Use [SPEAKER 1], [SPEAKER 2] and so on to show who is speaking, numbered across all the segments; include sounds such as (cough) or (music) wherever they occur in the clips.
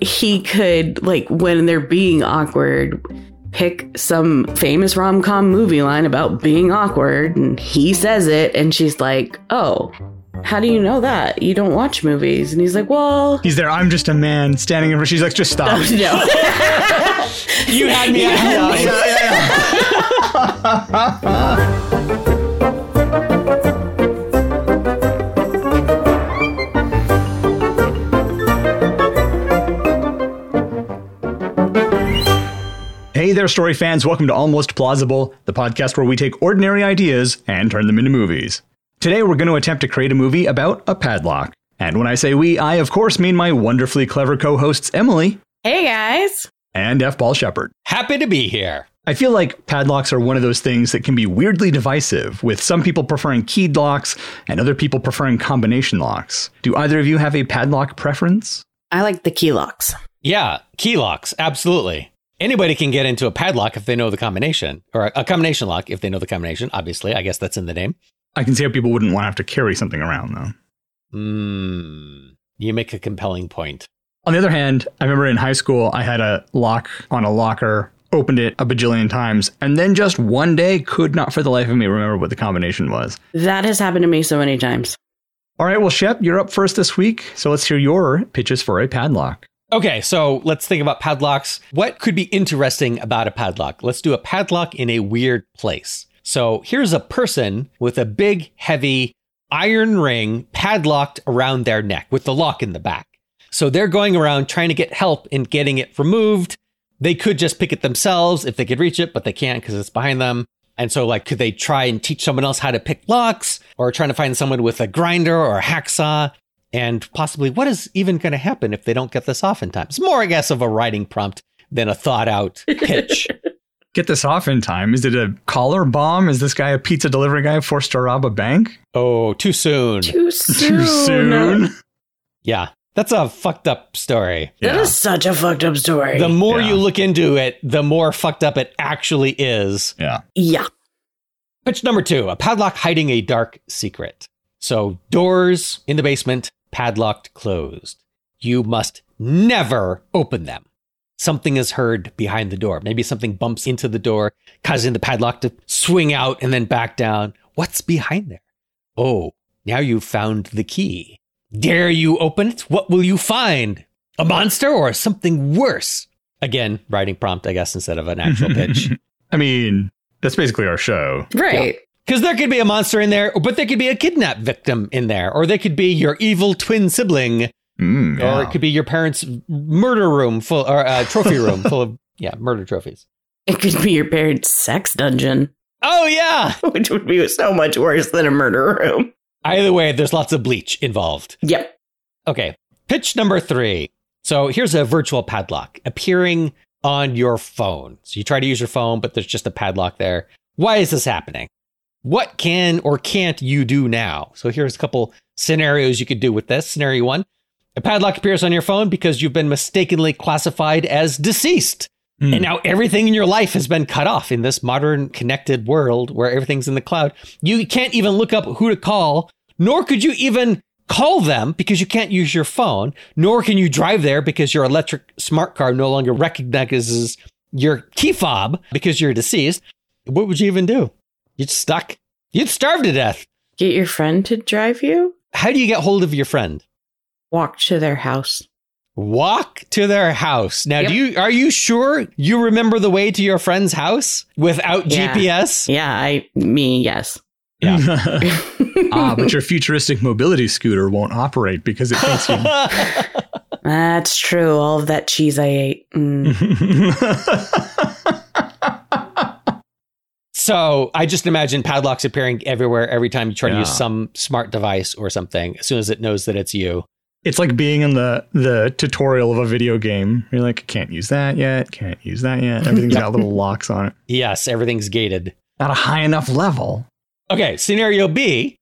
[SPEAKER 1] He could, like, when they're being awkward, pick some famous rom com movie line about being awkward, and he says it, and she's like, oh, how do you know that? You don't watch movies. And he's like, well,
[SPEAKER 2] He's there. I'm just a man standing in front. She's like, just stop. (laughs)
[SPEAKER 1] no.
[SPEAKER 3] You had me at (laughs) (laughs)
[SPEAKER 2] Hey there, story fans. Welcome to Almost Plausible, the podcast where we take ordinary ideas and turn them into movies. Today, we're going to attempt to create a movie about a padlock. And when I say we, I of course mean my wonderfully clever co hosts Emily
[SPEAKER 1] hey, guys.
[SPEAKER 2] and F. Paul Shepard.
[SPEAKER 3] Happy to be here.
[SPEAKER 2] I feel like padlocks are one of those things that can be weirdly divisive, with some people preferring keyed locks and other people preferring combination locks. Do either of you have a padlock preference?
[SPEAKER 1] I like the key locks.
[SPEAKER 3] Yeah, key locks, absolutely. Anybody can get into a padlock if they know the combination, or a combination lock if they know the combination. Obviously, I guess that's in the name.
[SPEAKER 2] I can see how people wouldn't want to have to carry something around, though.
[SPEAKER 3] Hmm. You make a compelling point.
[SPEAKER 2] On the other hand, I remember in high school, I had a lock on a locker, opened it a bajillion times, and then just one day could not for the life of me remember what the combination was.
[SPEAKER 1] That has happened to me so many times.
[SPEAKER 2] All right, well, Shep, you're up first this week, so let's hear your pitches for a padlock.
[SPEAKER 3] Okay, so let's think about padlocks. What could be interesting about a padlock? Let's do a padlock in a weird place. So here's a person with a big, heavy iron ring padlocked around their neck with the lock in the back. So they're going around trying to get help in getting it removed. They could just pick it themselves if they could reach it, but they can't because it's behind them. And so, like, could they try and teach someone else how to pick locks or trying to find someone with a grinder or a hacksaw? And possibly, what is even going to happen if they don't get this off in time? It's more, I guess, of a writing prompt than a thought out pitch. (laughs)
[SPEAKER 2] Get this off in time. Is it a collar bomb? Is this guy a pizza delivery guy forced to rob a bank?
[SPEAKER 3] oh, too soon.
[SPEAKER 1] Too (laughs) soon.
[SPEAKER 2] Too soon?
[SPEAKER 3] Yeah, that's a fucked up story.
[SPEAKER 1] That
[SPEAKER 2] Yeah.
[SPEAKER 1] is such a fucked up story.
[SPEAKER 3] The more
[SPEAKER 2] Yeah.
[SPEAKER 3] you look into it, the more fucked up it actually is.
[SPEAKER 2] Yeah.
[SPEAKER 1] yeah.
[SPEAKER 3] Pitch number two a padlock hiding a dark secret. So, doors in the basement, padlocked closed. You must never open them. Something is heard behind the door. Maybe something bumps into the door, causing the padlock to swing out and then back down. What's behind there? Oh, now you've found the key. Dare you open it? What will you find? A monster or something worse? Again, writing prompt, I guess, instead of an actual pitch. (laughs)
[SPEAKER 2] I mean, that's basically our show.
[SPEAKER 1] Right.
[SPEAKER 3] Because there could be a monster in there, but there could be a kidnap victim in there, or they could be your evil twin sibling,
[SPEAKER 2] Mm,
[SPEAKER 3] or
[SPEAKER 2] yeah.
[SPEAKER 3] it could be your parents' murder room full, or uh, trophy room full of (laughs) yeah murder trophies.
[SPEAKER 1] It could be your parents' sex dungeon,
[SPEAKER 3] Oh yeah. (laughs)
[SPEAKER 1] which would be so much worse than a murder room.
[SPEAKER 3] Either way, there's lots of bleach involved.
[SPEAKER 1] Yep.
[SPEAKER 3] Okay, pitch number three. So here's a virtual padlock appearing on your phone. So you try to use your phone, but there's just a padlock there. Why is this happening? What can or can't you do now? So here's a couple scenarios you could do with this. Scenario one a padlock appears on your phone because you've been mistakenly classified as deceased.
[SPEAKER 2] Hmm.
[SPEAKER 3] And now everything in your life has been cut off in this modern connected world where everything's in the cloud. You can't even look up who to call, nor could you even call them because you can't use your phone, nor can you drive there because your electric smart car no longer recognizes your key fob because you're deceased. What would you even do? You'd stuck. You'd starve to death.
[SPEAKER 1] Get your friend to drive you.
[SPEAKER 3] How do you get hold of your friend?
[SPEAKER 1] Walk to their house.
[SPEAKER 3] Walk to their house. Now, do you are you sure you remember the way to your friend's house without
[SPEAKER 1] Yeah.
[SPEAKER 3] GPS?
[SPEAKER 1] Yeah, I, me, yes. Yeah. (laughs)
[SPEAKER 2] ah, but your futuristic mobility scooter won't operate because it thinks you. (laughs)
[SPEAKER 1] That's true. All of that cheese I ate. Mm. (laughs)
[SPEAKER 3] So I just imagine padlocks appearing everywhere every time you try to use some smart device or something. As soon as it knows that it's you.
[SPEAKER 2] it's like being in the the tutorial of a video game. You're like, can't use that yet. Can't use that yet. Everything's (laughs) got little locks on it.
[SPEAKER 3] Yes, everything's gated.
[SPEAKER 2] Not a high enough level.
[SPEAKER 3] Okay, scenario B: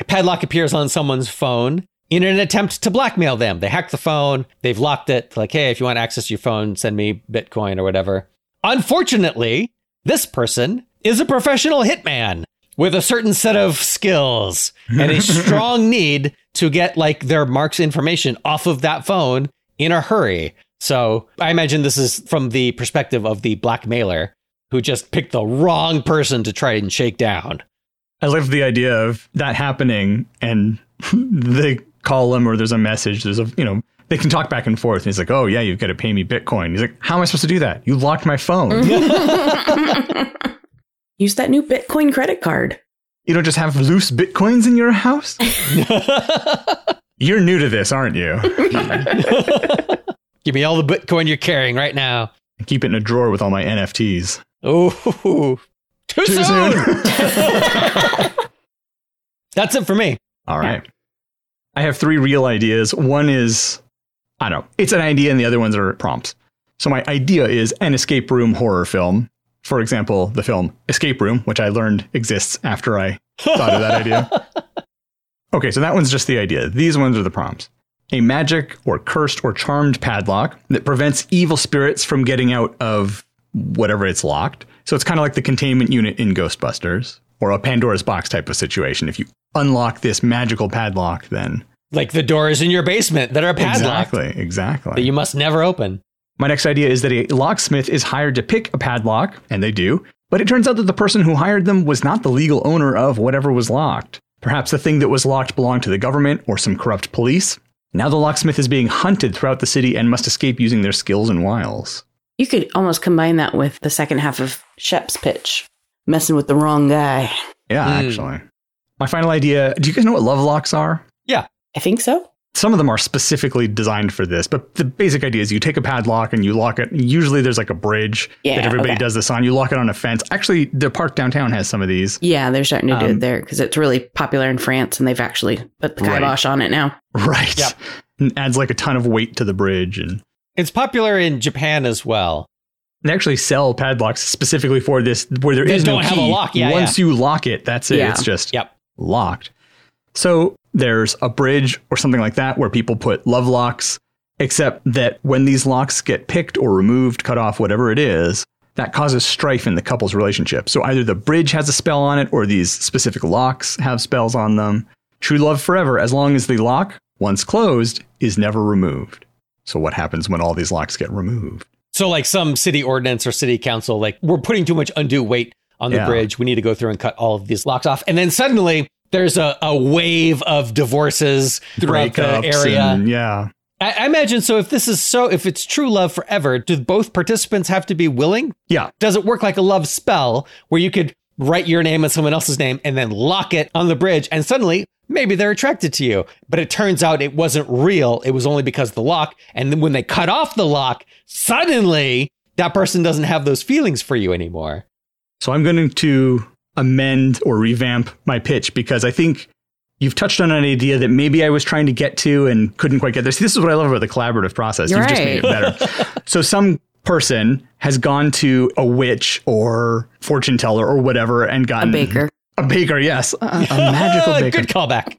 [SPEAKER 3] a padlock appears on someone's phone in an attempt to blackmail them. They hack the phone. They've locked it. Like, hey, if you want access to access your phone, send me Bitcoin or whatever. Unfortunately, this person is a professional hitman with a certain set of skills and a (laughs) strong need to get like their mark's information off of that phone in a hurry. So I imagine this is from the perspective of the blackmailer who just picked the wrong person to try and shake down.
[SPEAKER 2] I love the idea of that happening and (laughs) they call him or there's a message. There's a, you know, they can talk back and forth. And he's like, oh, yeah, you've got to pay me Bitcoin. He's like, how am I supposed to do that? You locked my phone. (laughs)
[SPEAKER 1] Use that new Bitcoin credit card.
[SPEAKER 2] You don't just have loose Bitcoins in your house? (laughs) (laughs) You're new to this, aren't you? (laughs)
[SPEAKER 3] Give me all the Bitcoin you're carrying right now.
[SPEAKER 2] Keep it in a drawer with all my NFTs.
[SPEAKER 3] Oh, too,
[SPEAKER 2] Too
[SPEAKER 3] soon.
[SPEAKER 2] soon.
[SPEAKER 3] That's it for me.
[SPEAKER 2] All right. I have three real ideas. One is, I don't know, it's an idea, and the other ones are prompts. So my idea is an escape room horror film. For example, the film Escape Room, which I learned exists after I thought of that idea. (laughs) Okay, so that one's just the idea. These ones are the prompts. A magic or cursed or charmed padlock that prevents evil spirits from getting out of whatever it's locked. So it's kind of like the containment unit in Ghostbusters or a Pandora's box type of situation. If you unlock this magical padlock, then
[SPEAKER 3] Like the doors in your basement that are padlocked
[SPEAKER 2] exactly, exactly.
[SPEAKER 3] that you must never open.
[SPEAKER 2] My next idea is that a locksmith is hired to pick a padlock, and they do, but it turns out that the person who hired them was not the legal owner of whatever was locked. Perhaps the thing that was locked belonged to the government or some corrupt police. Now the locksmith is being hunted throughout the city and must escape using their skills and wiles.
[SPEAKER 1] You could almost combine that with the second half of Shep's pitch, messing with the wrong guy.
[SPEAKER 2] Yeah,
[SPEAKER 3] Hmm.
[SPEAKER 2] actually. My final idea do you guys know what love locks are? Yeah.
[SPEAKER 1] I think so.
[SPEAKER 2] Some of them are specifically designed for this, but the basic idea is you take a padlock and you lock it. Usually there's like a bridge
[SPEAKER 1] Yeah,
[SPEAKER 2] that everybody
[SPEAKER 1] okay.
[SPEAKER 2] does this on. You lock it on a fence. Actually, the park downtown has some of these.
[SPEAKER 1] Yeah, they're starting to do
[SPEAKER 2] Um,
[SPEAKER 1] it there because it's really popular in France and they've actually put the
[SPEAKER 2] Right.
[SPEAKER 1] kibosh on it now.
[SPEAKER 2] Right.
[SPEAKER 3] Yep. (laughs)
[SPEAKER 2] And adds like a ton of weight to the bridge. And
[SPEAKER 3] It's popular in Japan as well.
[SPEAKER 2] they actually sell padlocks specifically for this where there
[SPEAKER 3] They
[SPEAKER 2] is no
[SPEAKER 3] don't have a
[SPEAKER 2] key.
[SPEAKER 3] lock. Yeah,
[SPEAKER 2] Once you lock it, that's it.
[SPEAKER 1] Yeah.
[SPEAKER 2] It's just
[SPEAKER 3] Yep.
[SPEAKER 2] locked. So there's a bridge or something like that where people put love locks, except that when these locks get picked or removed, cut off, whatever it is, that causes strife in the couple's relationship. So either the bridge has a spell on it or these specific locks have spells on them. True love forever, as long as the lock, once closed, is never removed. So what happens when all these locks get removed?
[SPEAKER 3] So, like some city ordinance or city council, like we're putting too much undue weight on the
[SPEAKER 2] Yeah.
[SPEAKER 3] bridge. We need to go through and cut all of these locks off. And then suddenly there's a, a wave of divorces throughout the area.
[SPEAKER 2] and- yeah.
[SPEAKER 3] I, I imagine so. If this is so, if it's true love forever, do both participants have to be willing?
[SPEAKER 2] Yeah.
[SPEAKER 3] Does it work like a love spell where you could write your name and someone else's name and then lock it on the bridge and suddenly maybe they're attracted to you. But it turns out it wasn't real. It was only because of the lock. And then when they cut off the lock, suddenly that person doesn't have those feelings for you anymore.
[SPEAKER 2] So I'm going to amend or revamp my pitch because I think you've touched on an idea that maybe I was trying to get to and couldn't quite get there. See, this is what I love about the collaborative process.
[SPEAKER 1] You're
[SPEAKER 2] you've just made it better. (laughs) so some person has gone to a witch or fortune teller or whatever and gotten A
[SPEAKER 1] baker.
[SPEAKER 2] A baker, yes, a, a magical (laughs) baker.
[SPEAKER 3] Good callback.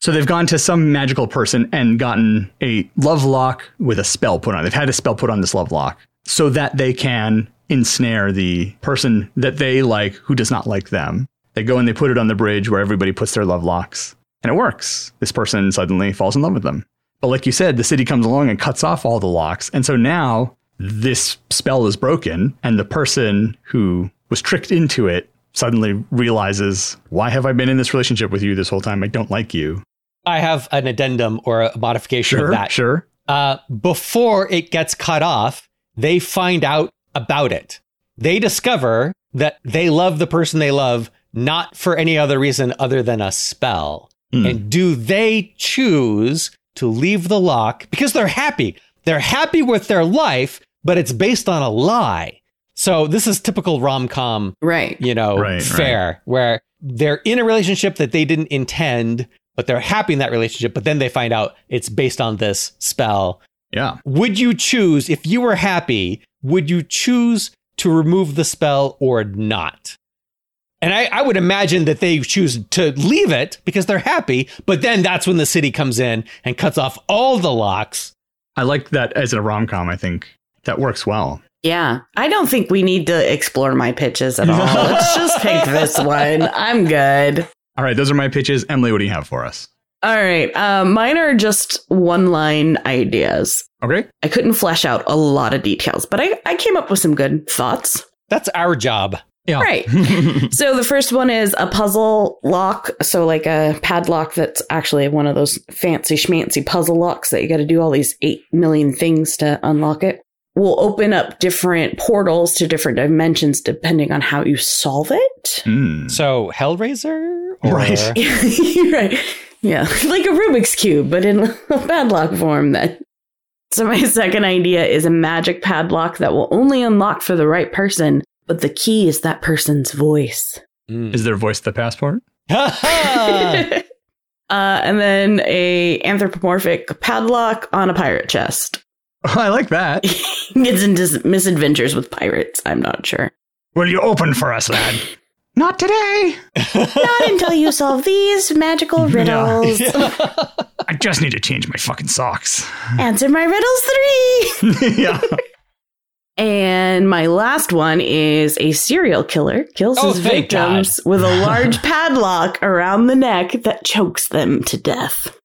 [SPEAKER 2] So they've gone to some magical person and gotten a love lock with a spell put on. it. They've had a spell put on this love lock so that they can ensnare the person that they like who does not like them. They go and they put it on the bridge where everybody puts their love locks. And it works. This person suddenly falls in love with them. But like you said, the city comes along and cuts off all the locks. And so now this spell is broken, and the person who was tricked into it suddenly realizes, why have I been in this relationship with you this whole time? I don't like you.
[SPEAKER 3] I have an addendum or a modification
[SPEAKER 2] Sure,
[SPEAKER 3] of that.
[SPEAKER 2] sure.
[SPEAKER 3] uh, before it gets cut off, they find out about it. They discover that they love the person they love not for any other reason other than a spell.
[SPEAKER 2] Hmm.
[SPEAKER 3] And do they choose to leave the lock because they're happy? They're happy with their life, but it's based on a lie. So this is typical rom com
[SPEAKER 1] Right.
[SPEAKER 3] you know,
[SPEAKER 2] Right,
[SPEAKER 3] fair, where they're in a relationship that they didn't intend, but they're happy in that relationship. But then they find out it's based on this spell.
[SPEAKER 2] Yeah.
[SPEAKER 3] Would you choose, if you were happy, would you choose to remove the spell or not? And I, I would imagine that they choose to leave it because they're happy, but then that's when the city comes in and cuts off all the locks.
[SPEAKER 2] I like that as a rom com. I think that works well.
[SPEAKER 1] Yeah. I don't think we need to explore my pitches at (laughs) all. Let's just pick this one. I'm good.
[SPEAKER 2] All right, those are my pitches. Emily, what do you have for us?
[SPEAKER 1] All right. Uh, mine are just one line ideas.
[SPEAKER 2] Okay.
[SPEAKER 1] I couldn't flesh out a lot of details, but I, I came up with some good thoughts.
[SPEAKER 3] That's our job.
[SPEAKER 2] Yeah.
[SPEAKER 1] Right. (laughs) so the first one is a puzzle lock. So like a padlock that's actually one of those fancy schmancy puzzle locks that you got to do all these 8 million things to unlock it. Will open up different portals to different dimensions depending on how you solve it.
[SPEAKER 2] Hmm.
[SPEAKER 3] So Hellraiser? Or-
[SPEAKER 2] Right. (laughs) (laughs)
[SPEAKER 1] right. Yeah. (laughs) Like a Rubik's Cube, but in (laughs) a padlock form then. So my (laughs) second idea is a magic padlock that will only unlock for the right person, but the key is that person's voice.
[SPEAKER 3] Mm.
[SPEAKER 2] Is their voice the passport?
[SPEAKER 1] uh, and then a anthropomorphic padlock on a pirate chest.
[SPEAKER 2] Oh, I like that.
[SPEAKER 1] Gets into misadventures with pirates. I'm not sure.
[SPEAKER 2] Will you open for us, lad? Not today.
[SPEAKER 1] Not until you solve these magical (laughs) riddles. (laughs)
[SPEAKER 2] I just need to change my fucking socks.
[SPEAKER 1] Answer my riddles three. (laughs)
[SPEAKER 2] yeah.
[SPEAKER 1] And my last one is a serial killer kills
[SPEAKER 3] Oh,
[SPEAKER 1] his
[SPEAKER 3] thank
[SPEAKER 1] victims with a large padlock around the neck that chokes them to death.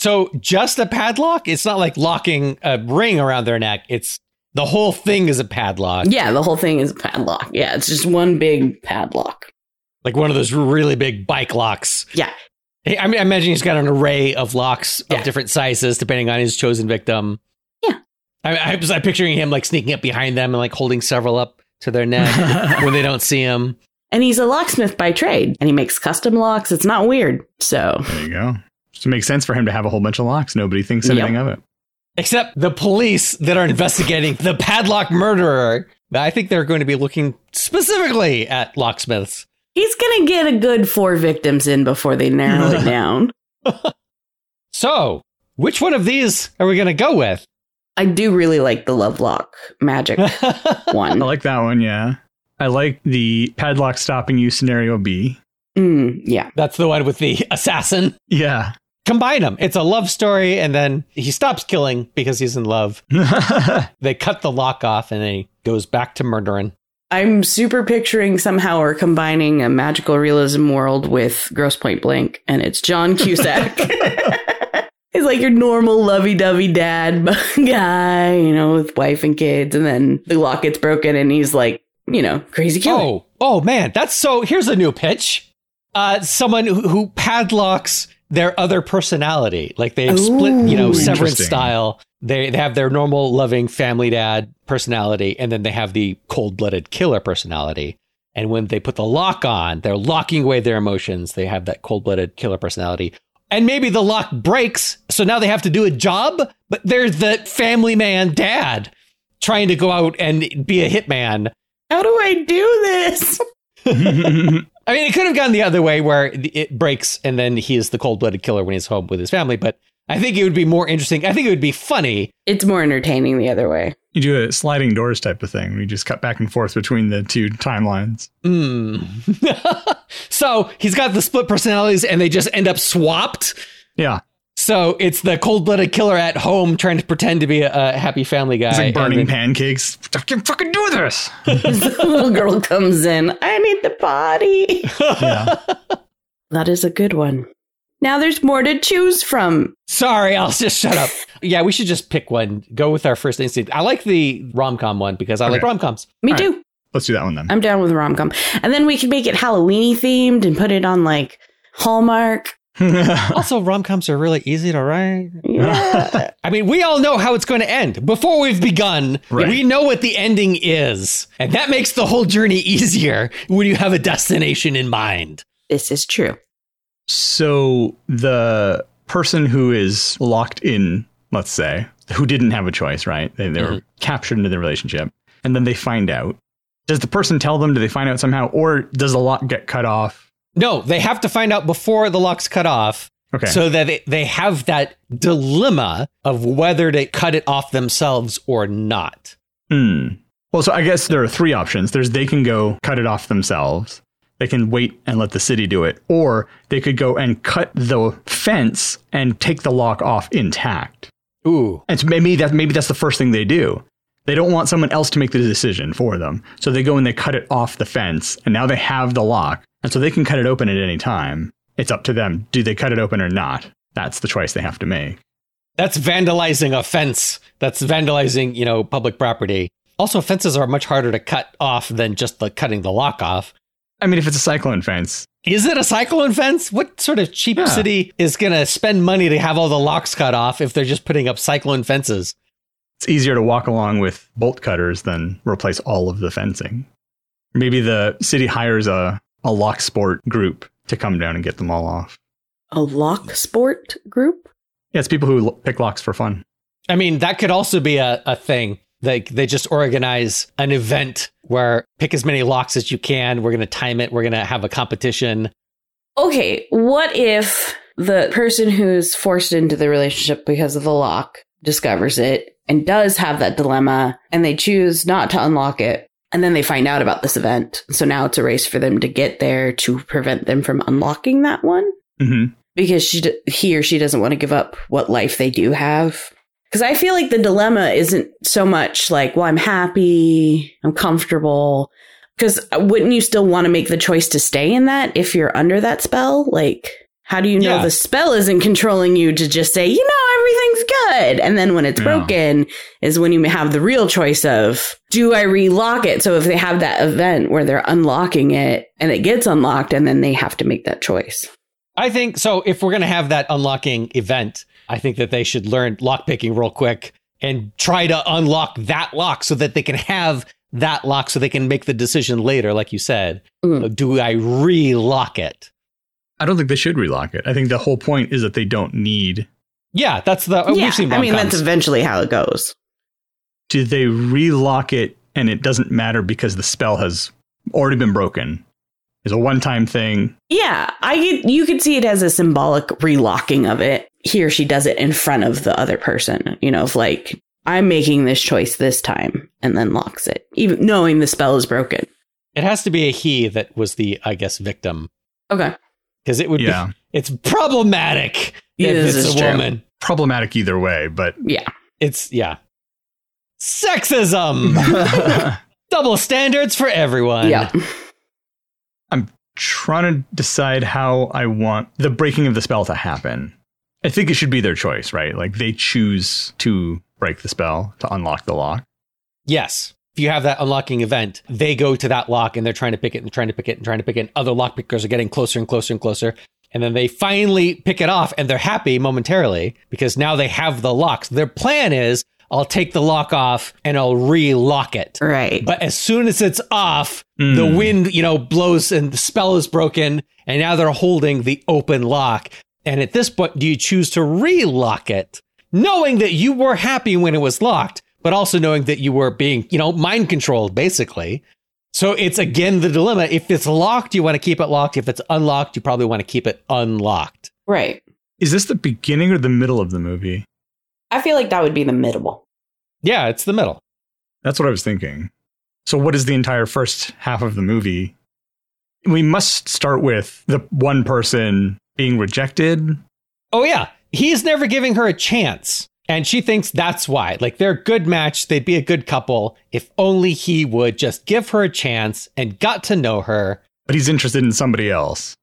[SPEAKER 3] so just a padlock? It's not like locking a ring around their neck. It's the whole thing is a padlock.
[SPEAKER 1] Yeah, the whole thing is a padlock. Yeah, it's just one big padlock.
[SPEAKER 3] Like one of those really big bike locks.
[SPEAKER 1] Yeah.
[SPEAKER 3] I mean, I imagine he's got an array of locks
[SPEAKER 1] Yeah.
[SPEAKER 3] of different sizes depending on his chosen victim.
[SPEAKER 1] Yeah.
[SPEAKER 3] I, I was I'm picturing him like sneaking up behind them and like holding several up to their neck (laughs) when they don't see him.
[SPEAKER 1] And he's a locksmith by trade, and he makes custom locks. It's not weird. So,
[SPEAKER 2] There you go. Just makes sense for him to have a whole bunch of locks. Nobody thinks
[SPEAKER 1] Yep.
[SPEAKER 2] anything of it.
[SPEAKER 3] Except the police that are investigating the padlock murderer. I think they're going to be looking specifically at locksmiths.
[SPEAKER 1] He's going to get a good four victims in before they narrow it (laughs) down.
[SPEAKER 3] So, which one of these are we going to go with?
[SPEAKER 1] I do really like the love lock magic (laughs) one.
[SPEAKER 2] I like that one, yeah. I like the padlock stopping you scenario B.
[SPEAKER 1] Mm, yeah.
[SPEAKER 3] That's the one with the assassin.
[SPEAKER 2] Yeah.
[SPEAKER 3] Combine them. It's a love story, and then he stops killing because he's in love. (laughs) They cut the lock off, and then he goes back to murdering.
[SPEAKER 1] I'm super picturing somehow we're combining a magical realism world with Grosse Pointe Blank, and it's John (laughs) Cusack. (laughs) He's like your normal lovey dovey dad (laughs) guy, you know, with wife and kids, and then the lock gets broken, and he's like, you know, crazy killer.
[SPEAKER 3] Oh, oh man, that's so. Here's a new pitch. Uh, someone who, who padlocks their other personality, like they've split, you know,
[SPEAKER 1] Ooh.
[SPEAKER 3] severance style. They they have their normal loving family dad personality, and then they have the cold blooded killer personality. And when they put the lock on, they're locking away their emotions. They have that cold blooded killer personality. And maybe the lock breaks, so now they have to do a job, but they're the family man dad trying to go out and be a hitman.
[SPEAKER 1] How do I do this? (laughs) (laughs)
[SPEAKER 3] I mean, it could have gone the other way where it breaks and then he is the cold blooded killer when he's home with his family, but I think it would be more interesting. I think it would be funny.
[SPEAKER 1] It's more entertaining the other way.
[SPEAKER 2] you do a sliding doors type of thing. where You just cut back and forth between the two timelines.
[SPEAKER 3] Mm. (laughs) so he's got the split personalities and they just end up swapped.
[SPEAKER 2] Yeah.
[SPEAKER 3] So it's the cold blooded killer at home trying to pretend to be a, a happy family guy.
[SPEAKER 2] It's like burning
[SPEAKER 3] then-
[SPEAKER 2] pancakes. I can fucking do this. (laughs) (laughs)
[SPEAKER 1] the little girl comes in. I need the body. (laughs)
[SPEAKER 2] Yeah.
[SPEAKER 1] That is a good one. Now there's more to choose from.
[SPEAKER 3] Sorry, I'll just shut up. Yeah, we should just pick one. Go with our first instinct. I like the rom com one because I like rom coms.
[SPEAKER 1] Me
[SPEAKER 2] All right.
[SPEAKER 1] too.
[SPEAKER 2] Let's do that one then.
[SPEAKER 1] I'm down with rom com. And then we can make it Halloweeny themed and put it on like Hallmark. (laughs)
[SPEAKER 3] Also, rom coms are really easy to write.
[SPEAKER 1] Yeah. (laughs)
[SPEAKER 3] I mean, we all know how it's going to end. Before we've begun,
[SPEAKER 2] Right.
[SPEAKER 3] we know what the ending is. And that makes the whole journey easier when you have a destination in mind.
[SPEAKER 1] this is true.
[SPEAKER 2] so the person who is locked in, let's say, who didn't have a choice, right? They, they were
[SPEAKER 3] Mhm.
[SPEAKER 2] captured into the relationship, and then they find out. Does the person tell them? Do they find out somehow, or does the lock get cut off?
[SPEAKER 3] No, they have to find out before the lock's cut off
[SPEAKER 2] Okay.
[SPEAKER 3] so that they, they have that dilemma of whether to cut it off themselves or not.
[SPEAKER 2] Hmm. Well, so I guess there are three options. There's they can go cut it off themselves. They can wait and let the city do it, or they could go and cut the fence and take the lock off intact.
[SPEAKER 3] Ooh.
[SPEAKER 2] And so maybe that maybe that's the first thing they do. They don't want someone else to make the decision for them. So they go and they cut it off the fence, and now they have the lock. And so they can cut it open at any time. It's up to them. Do they cut it open or not? That's the choice they have to make.
[SPEAKER 3] That's vandalizing a fence. That's vandalizing, you know, public property. Also, fences are much harder to cut off than just the cutting the lock off.
[SPEAKER 2] I mean, if it's a cyclone fence,
[SPEAKER 3] Is it a cyclone fence? What sort of cheap
[SPEAKER 2] Yeah.
[SPEAKER 3] city is going to spend money to have all the locks cut off if they're just putting up cyclone fences?
[SPEAKER 2] it's easier to walk along with bolt cutters than replace all of the fencing. Maybe the city hires a, a lock sport group to come down and get them all off.
[SPEAKER 1] A lock sport group?
[SPEAKER 2] Yeah, it's people who pick locks for fun.
[SPEAKER 3] I mean, that could also be a, a thing. Like they just organize an event where pick as many locks as you can. We're going to time it. We're going to have a competition.
[SPEAKER 1] Okay, what if the person who's forced into the relationship because of the lock discovers it and does have that dilemma and they choose not to unlock it and then they find out about this event. So now it's a race for them to get there to prevent them from unlocking that one
[SPEAKER 2] hmm
[SPEAKER 1] because she he or she doesn't want to give up what life they do have. Because I feel like the dilemma isn't so much like, well, I'm happy, I'm comfortable. Because wouldn't you still want to make the choice to stay in that if you're under that spell? Like, how do you know
[SPEAKER 3] Yeah.
[SPEAKER 1] the spell isn't controlling you to just say, you know, everything's good? And then when it's
[SPEAKER 2] Yeah.
[SPEAKER 1] broken is when you have the real choice of, do I relock it? So if they have that event where they're unlocking it and it gets unlocked and then they have to make that choice.
[SPEAKER 3] I think so. If we're going to have that unlocking event, I think that they should learn lockpicking real quick and try to unlock that lock so that they can have that lock so they can make the decision later, like you said.
[SPEAKER 1] Mm.
[SPEAKER 3] Do I relock it?
[SPEAKER 2] I don't think they should relock it. I think the whole point is that they don't need.
[SPEAKER 3] Yeah, that's the.
[SPEAKER 1] yeah,
[SPEAKER 3] we've seen
[SPEAKER 1] I mean, that's eventually how it goes.
[SPEAKER 2] Do they relock it and it doesn't matter because the spell has already been broken? Is a one time thing.
[SPEAKER 1] Yeah, I get, you could see it as a symbolic relocking of it. He or she does it in front of the other person, you know, of like, I'm making this choice this time and then locks it, even knowing the spell is broken.
[SPEAKER 3] It has to be a he that was the, I guess, victim
[SPEAKER 1] Okay.
[SPEAKER 3] Because it would
[SPEAKER 2] Yeah.
[SPEAKER 3] be. It's problematic
[SPEAKER 1] Yeah,
[SPEAKER 3] if
[SPEAKER 1] this
[SPEAKER 3] it's
[SPEAKER 1] is
[SPEAKER 3] a
[SPEAKER 1] true.
[SPEAKER 3] woman.
[SPEAKER 2] Problematic either way, but
[SPEAKER 1] Yeah.
[SPEAKER 3] It's yeah. Sexism. (laughs) Double standards for everyone.
[SPEAKER 1] Yeah.
[SPEAKER 2] I'm trying to decide how I want the breaking of the spell to happen. I think it should be their choice, right? Like they choose to break the spell to unlock the lock.
[SPEAKER 3] Yes. If you have that unlocking event, they go to that lock and they're trying to pick it and trying to pick it and trying to pick it. And other lock pickers are getting closer and closer and closer. And then they finally pick it off and they're happy momentarily because now they have the locks. Their plan is I'll take the lock off and I'll re-lock it.
[SPEAKER 1] Right.
[SPEAKER 3] But as soon as it's off, the
[SPEAKER 2] Mm.
[SPEAKER 3] wind, you know, blows and the spell is broken. And now they're holding the open lock. And at this point, do you choose to relock it, knowing that you were happy when it was locked, but also knowing that you were being, you know, mind controlled, basically? So it's again the dilemma. If it's locked, you want to keep it locked. If it's unlocked, you probably want to keep it unlocked.
[SPEAKER 1] right.
[SPEAKER 2] Is this the beginning or the middle of the movie?
[SPEAKER 1] I feel like that would be the middle.
[SPEAKER 3] Yeah, it's the middle.
[SPEAKER 2] That's what I was thinking. So, what is the entire first half of the movie? We must start with the one person being rejected.
[SPEAKER 3] Oh, yeah. He's never giving her a chance. And she thinks that's why. Like, they're a good match. They'd be a good couple if only he would just give her a chance and got to know her.
[SPEAKER 2] but he's interested in somebody else.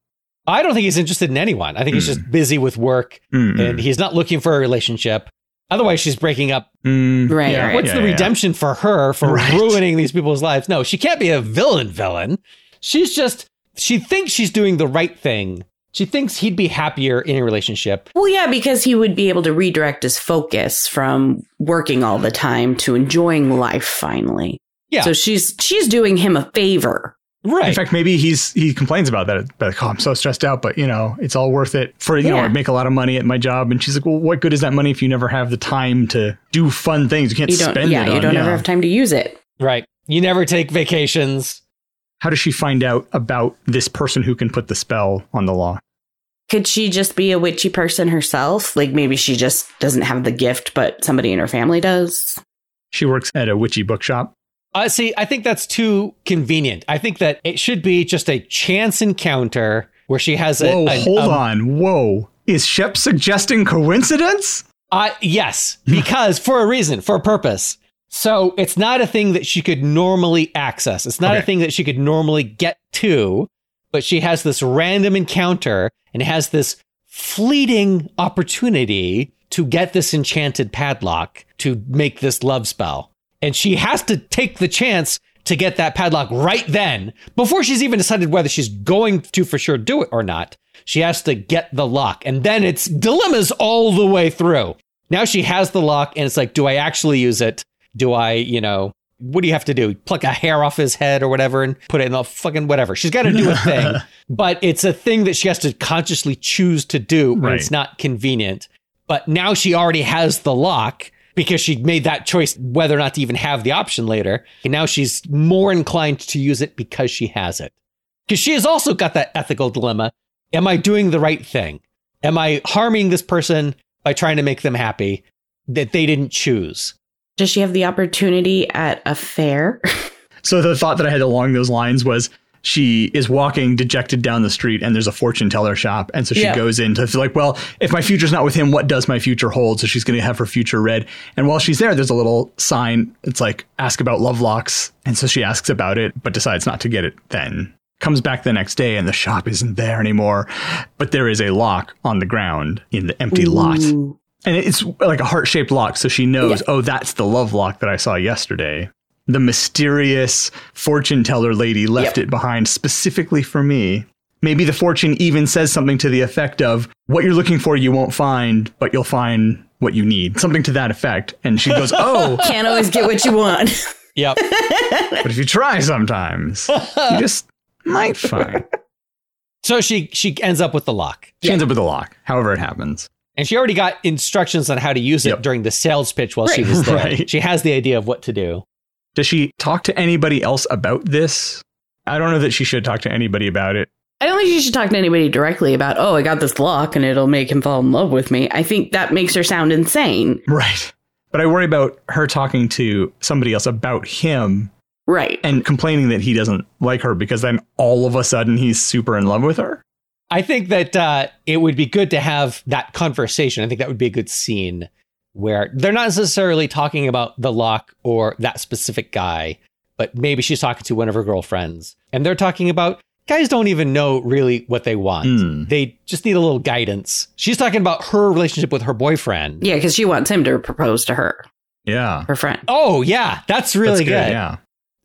[SPEAKER 3] I don't think he's interested in anyone. I think he's
[SPEAKER 2] Hmm.
[SPEAKER 3] just busy with work
[SPEAKER 2] Mm,
[SPEAKER 3] and he's not looking for a relationship. Otherwise, she's breaking up.
[SPEAKER 2] mm,
[SPEAKER 1] Right,
[SPEAKER 2] yeah,
[SPEAKER 1] right.
[SPEAKER 3] What's
[SPEAKER 2] yeah,
[SPEAKER 3] the
[SPEAKER 2] yeah.
[SPEAKER 3] redemption for her for
[SPEAKER 2] Right.
[SPEAKER 3] ruining these people's lives? No, she can't be a villain villain. She's just, she thinks she's doing the right thing. She thinks he'd be happier in a relationship.
[SPEAKER 1] Well, yeah, because he would be able to redirect his focus from working all the time to enjoying life finally.
[SPEAKER 3] Yeah.
[SPEAKER 1] So she's she's doing him a favor.
[SPEAKER 3] Right.
[SPEAKER 2] In fact, maybe he's he complains about that. Like, oh, I'm so stressed out, but you know, it's all worth it for you know. I make a lot of money at my job, and she's like, well, what good is that money if you never have the time to do fun things? You can't
[SPEAKER 1] You don't
[SPEAKER 2] spend
[SPEAKER 1] yeah,
[SPEAKER 2] it.
[SPEAKER 1] Yeah,
[SPEAKER 2] you
[SPEAKER 1] don't
[SPEAKER 2] yeah.
[SPEAKER 1] ever have time to use it.
[SPEAKER 3] right. You never take vacations.
[SPEAKER 2] How does she find out about this person who can put the spell on the law?
[SPEAKER 1] Could she just be a witchy person herself? Like maybe she just doesn't have the gift, but somebody in her family does.
[SPEAKER 2] She works at a witchy bookshop.
[SPEAKER 3] Uh, see, I think that's too convenient. I think that it should be just a chance encounter where she has a.
[SPEAKER 2] Whoa,
[SPEAKER 3] a-
[SPEAKER 2] hold
[SPEAKER 3] a-
[SPEAKER 2] on. Whoa. Is Shep suggesting coincidence?
[SPEAKER 3] Uh, yes, because for a reason, for a purpose. So it's not a thing that she could normally access. It's not a thing that she could normally get to, but she has this random encounter and has this fleeting opportunity to get this enchanted padlock to make this love spell. And she has to take the chance to get that padlock right then before she's even decided whether she's going to for sure do it or not. She has to get the lock. And then it's dilemmas all the way through. Now she has the lock and it's like, do I actually use it? Do I, you know, what do you have to do? Pluck a hair off his head or whatever and put it in the fucking whatever. She's got to do a thing, (laughs) but it's a thing that she has to consciously choose to do when
[SPEAKER 2] Right.
[SPEAKER 3] it's not convenient. But now she already has the lock because she made that choice whether or not to even have the option later. And now she's more inclined to use it because she has it. Because she has also got that ethical dilemma. Am I doing the right thing? Am I harming this person by trying to make them happy that they didn't choose?
[SPEAKER 1] Does she have the opportunity at a fair? (laughs)
[SPEAKER 2] So the thought that I had along those lines was she is walking dejected down the street and there's a fortune teller shop. And so she
[SPEAKER 1] Yeah.
[SPEAKER 2] goes into like, well, if my future's not with him, what does my future hold? So she's going to have her future read. And while she's there, there's a little sign. It's like, ask about love locks. And so she asks about it, but decides not to get it then. Comes back the next day and the shop isn't there anymore. But there is a lock on the ground in the empty lot.
[SPEAKER 1] Ooh.
[SPEAKER 2] And it's like a heart shaped lock. So she knows, oh, that's the love lock that I saw yesterday. The mysterious fortune teller lady left
[SPEAKER 1] Yep.
[SPEAKER 2] it behind specifically for me. Maybe the fortune even says something to the effect of, what you're looking for, you won't find, but you'll find what you need. Something to that effect. And she goes, (laughs) oh,
[SPEAKER 1] Can't always get what you want.
[SPEAKER 3] Yep. (laughs)
[SPEAKER 2] but if you try sometimes, you (laughs) just might find.
[SPEAKER 3] so she she ends up with the lock.
[SPEAKER 2] She ends up with the lock, however it happens.
[SPEAKER 3] And she already got instructions on how to use it
[SPEAKER 2] Yep.
[SPEAKER 3] during the sales pitch while she was there.
[SPEAKER 2] Right. (laughs)
[SPEAKER 3] She has the idea of what to do.
[SPEAKER 2] Does she talk to anybody else about this? I don't know that she should talk to anybody about it.
[SPEAKER 1] I don't think she should talk to anybody directly about, oh, I got this lock and it'll make him fall in love with me. I think that makes her sound insane.
[SPEAKER 2] Right. But I worry about her talking to somebody else about him
[SPEAKER 1] Right.
[SPEAKER 2] and complaining that he doesn't like her because then all of a sudden he's super in love with her.
[SPEAKER 3] I think that uh, it would be good to have that conversation. I think that would be a good scene where they're not necessarily talking about the lock or that specific guy, but maybe she's talking to one of her girlfriends and they're talking about guys don't even know really what they want.
[SPEAKER 2] Hmm.
[SPEAKER 3] They just need a little guidance. She's talking about her relationship with her boyfriend.
[SPEAKER 1] Yeah, because she wants him to propose to her,
[SPEAKER 2] Yeah.
[SPEAKER 1] her friend.
[SPEAKER 3] Oh, yeah, that's really
[SPEAKER 2] That's
[SPEAKER 3] good.
[SPEAKER 2] Yeah.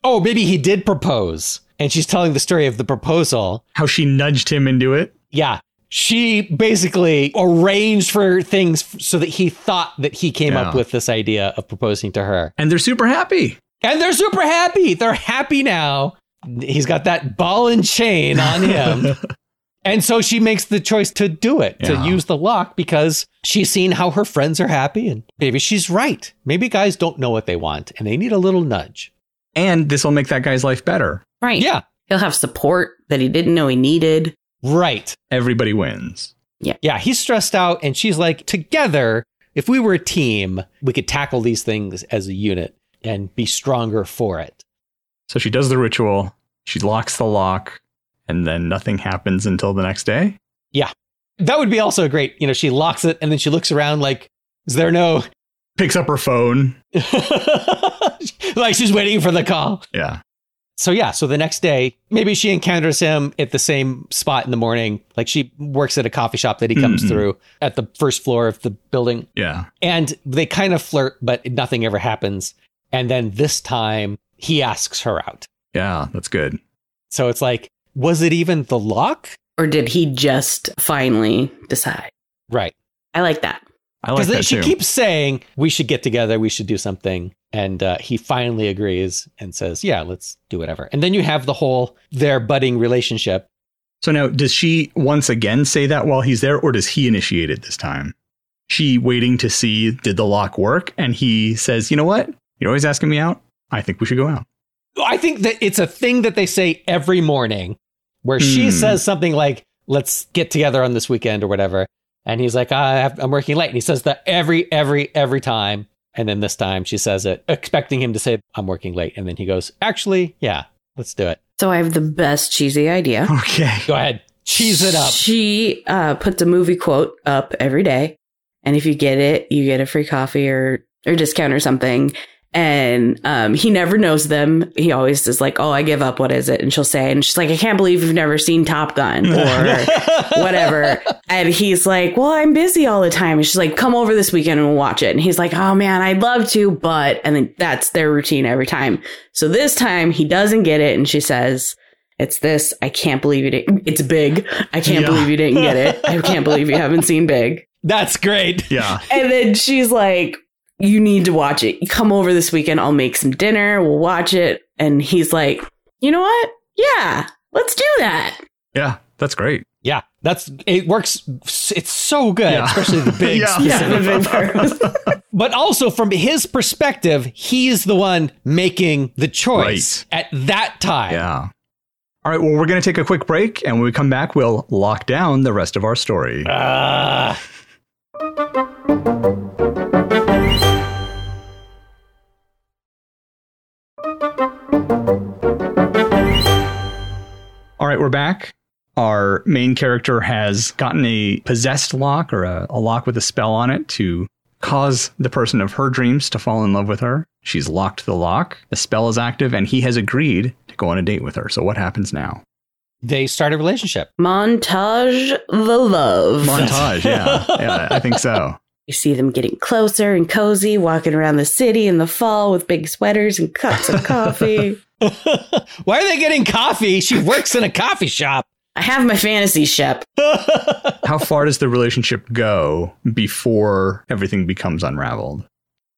[SPEAKER 3] Oh, maybe he did propose. And she's telling the story of the proposal.
[SPEAKER 2] How she nudged him into it.
[SPEAKER 3] Yeah. She basically arranged for things so that he thought that he came
[SPEAKER 2] Yeah.
[SPEAKER 3] up with this idea of proposing to her.
[SPEAKER 2] And they're super happy.
[SPEAKER 3] And they're super happy. They're happy now. He's got that ball and chain on him. (laughs) and so she makes the choice to do it, to use the lock because she's seen how her friends are happy. And maybe she's right. Maybe guys don't know what they want and they need a little nudge.
[SPEAKER 2] And this will make that guy's life better.
[SPEAKER 1] Right.
[SPEAKER 3] Yeah.
[SPEAKER 1] He'll have support that he didn't know he needed.
[SPEAKER 3] Right.
[SPEAKER 2] Everybody wins.
[SPEAKER 3] Yeah, Yeah. he's stressed out, and she's like, together, if we were a team, we could tackle these things as a unit and be stronger for it.
[SPEAKER 2] So she does the ritual, she locks the lock, and then nothing happens until the next day. Yeah.
[SPEAKER 3] That would be also great. You know, she locks it and then she looks around like, is there no.
[SPEAKER 2] Picks up her phone. (laughs)
[SPEAKER 3] like she's waiting for the call.
[SPEAKER 2] Yeah.
[SPEAKER 3] So, yeah, so the next day, maybe she encounters him at the same spot in the morning. Like she works at a coffee shop that he comes
[SPEAKER 2] Mhm.
[SPEAKER 3] through at the first floor of the building.
[SPEAKER 2] Yeah.
[SPEAKER 3] And they kind of flirt, but nothing ever happens. And then this time, he asks her out.
[SPEAKER 2] Yeah. That's good.
[SPEAKER 3] So it's like, was it even the lock?
[SPEAKER 1] Or did he just finally decide?
[SPEAKER 3] Right.
[SPEAKER 1] I like that.
[SPEAKER 2] I like
[SPEAKER 3] Because
[SPEAKER 2] that
[SPEAKER 3] she
[SPEAKER 2] too.
[SPEAKER 3] keeps saying, we should get together, we should do something. And uh, he finally agrees and says, yeah, let's do whatever. And then you have the whole their budding relationship.
[SPEAKER 2] So now, does she once again say that while he's there, or does he initiate it this time? She waiting to see did the lock work, and he says, "You know what? You're always asking me out. I think we should go out."
[SPEAKER 3] I think that it's a thing that they say every morning where she
[SPEAKER 2] Hmm.
[SPEAKER 3] says something like, let's get together on this weekend or whatever. And he's like, I have, I'm working late. And he says that every, every, every time. And then this time she says it, expecting him to say, I'm working late. And then he goes, actually, yeah, let's do it.
[SPEAKER 1] So I have the best cheesy idea. (laughs)
[SPEAKER 2] Okay.
[SPEAKER 3] Go ahead. Cheese it up.
[SPEAKER 1] She uh, puts a movie quote up every day, and if you get it, you get a free coffee or or discount or something. And um, he never knows them. He always is like, "Oh, I give up. What is it?" And she'll say, and she's like, "I can't believe you've never seen Top Gun (laughs) or whatever." And he's like, "Well, I'm busy all the time." And she's like, "Come over this weekend and we'll watch it." And he's like, "Oh man, I'd love to, but..." And then that's their routine every time. So this time he doesn't get it, and she says, "It's this. I can't believe you didn't. It's big. I can't
[SPEAKER 2] Yeah.
[SPEAKER 1] believe you didn't get it. I can't believe you haven't seen Big."
[SPEAKER 3] That's great.
[SPEAKER 2] Yeah.
[SPEAKER 1] And then she's like, You need to watch it. You come over this weekend. I'll make some dinner. We'll watch it. And he's like, You know what? Yeah, let's do that.
[SPEAKER 2] Yeah. That's great.
[SPEAKER 3] Yeah, that's it works. It's so good,
[SPEAKER 2] Yeah.
[SPEAKER 3] especially the big. (laughs)
[SPEAKER 2] Yeah.
[SPEAKER 1] Yeah, the big part. (laughs) (laughs)
[SPEAKER 3] But also from his perspective, he's the one making the choice at that time.
[SPEAKER 2] Yeah. All right. Well, we're going to take a quick break. And when we come back, we'll lock down the rest of our story.
[SPEAKER 3] Ah.
[SPEAKER 2] All right. We're back. Our main character has gotten a possessed lock or a, a lock with a spell on it to cause the person of her dreams to fall in love with her. She's locked the lock. The spell is active, and he has agreed to go on a date with her. So, what happens now?
[SPEAKER 3] they start a relationship.
[SPEAKER 1] Montage the love.
[SPEAKER 2] Montage. Yeah. Yeah. I think so. (laughs)
[SPEAKER 1] You see them getting closer and cozy, walking around the city in the fall with big sweaters and cups of coffee. (laughs) (laughs)
[SPEAKER 3] Why are they getting coffee? She works in a coffee shop.
[SPEAKER 1] I have my fantasy ship. (laughs)
[SPEAKER 2] How far does the relationship go before everything becomes unraveled?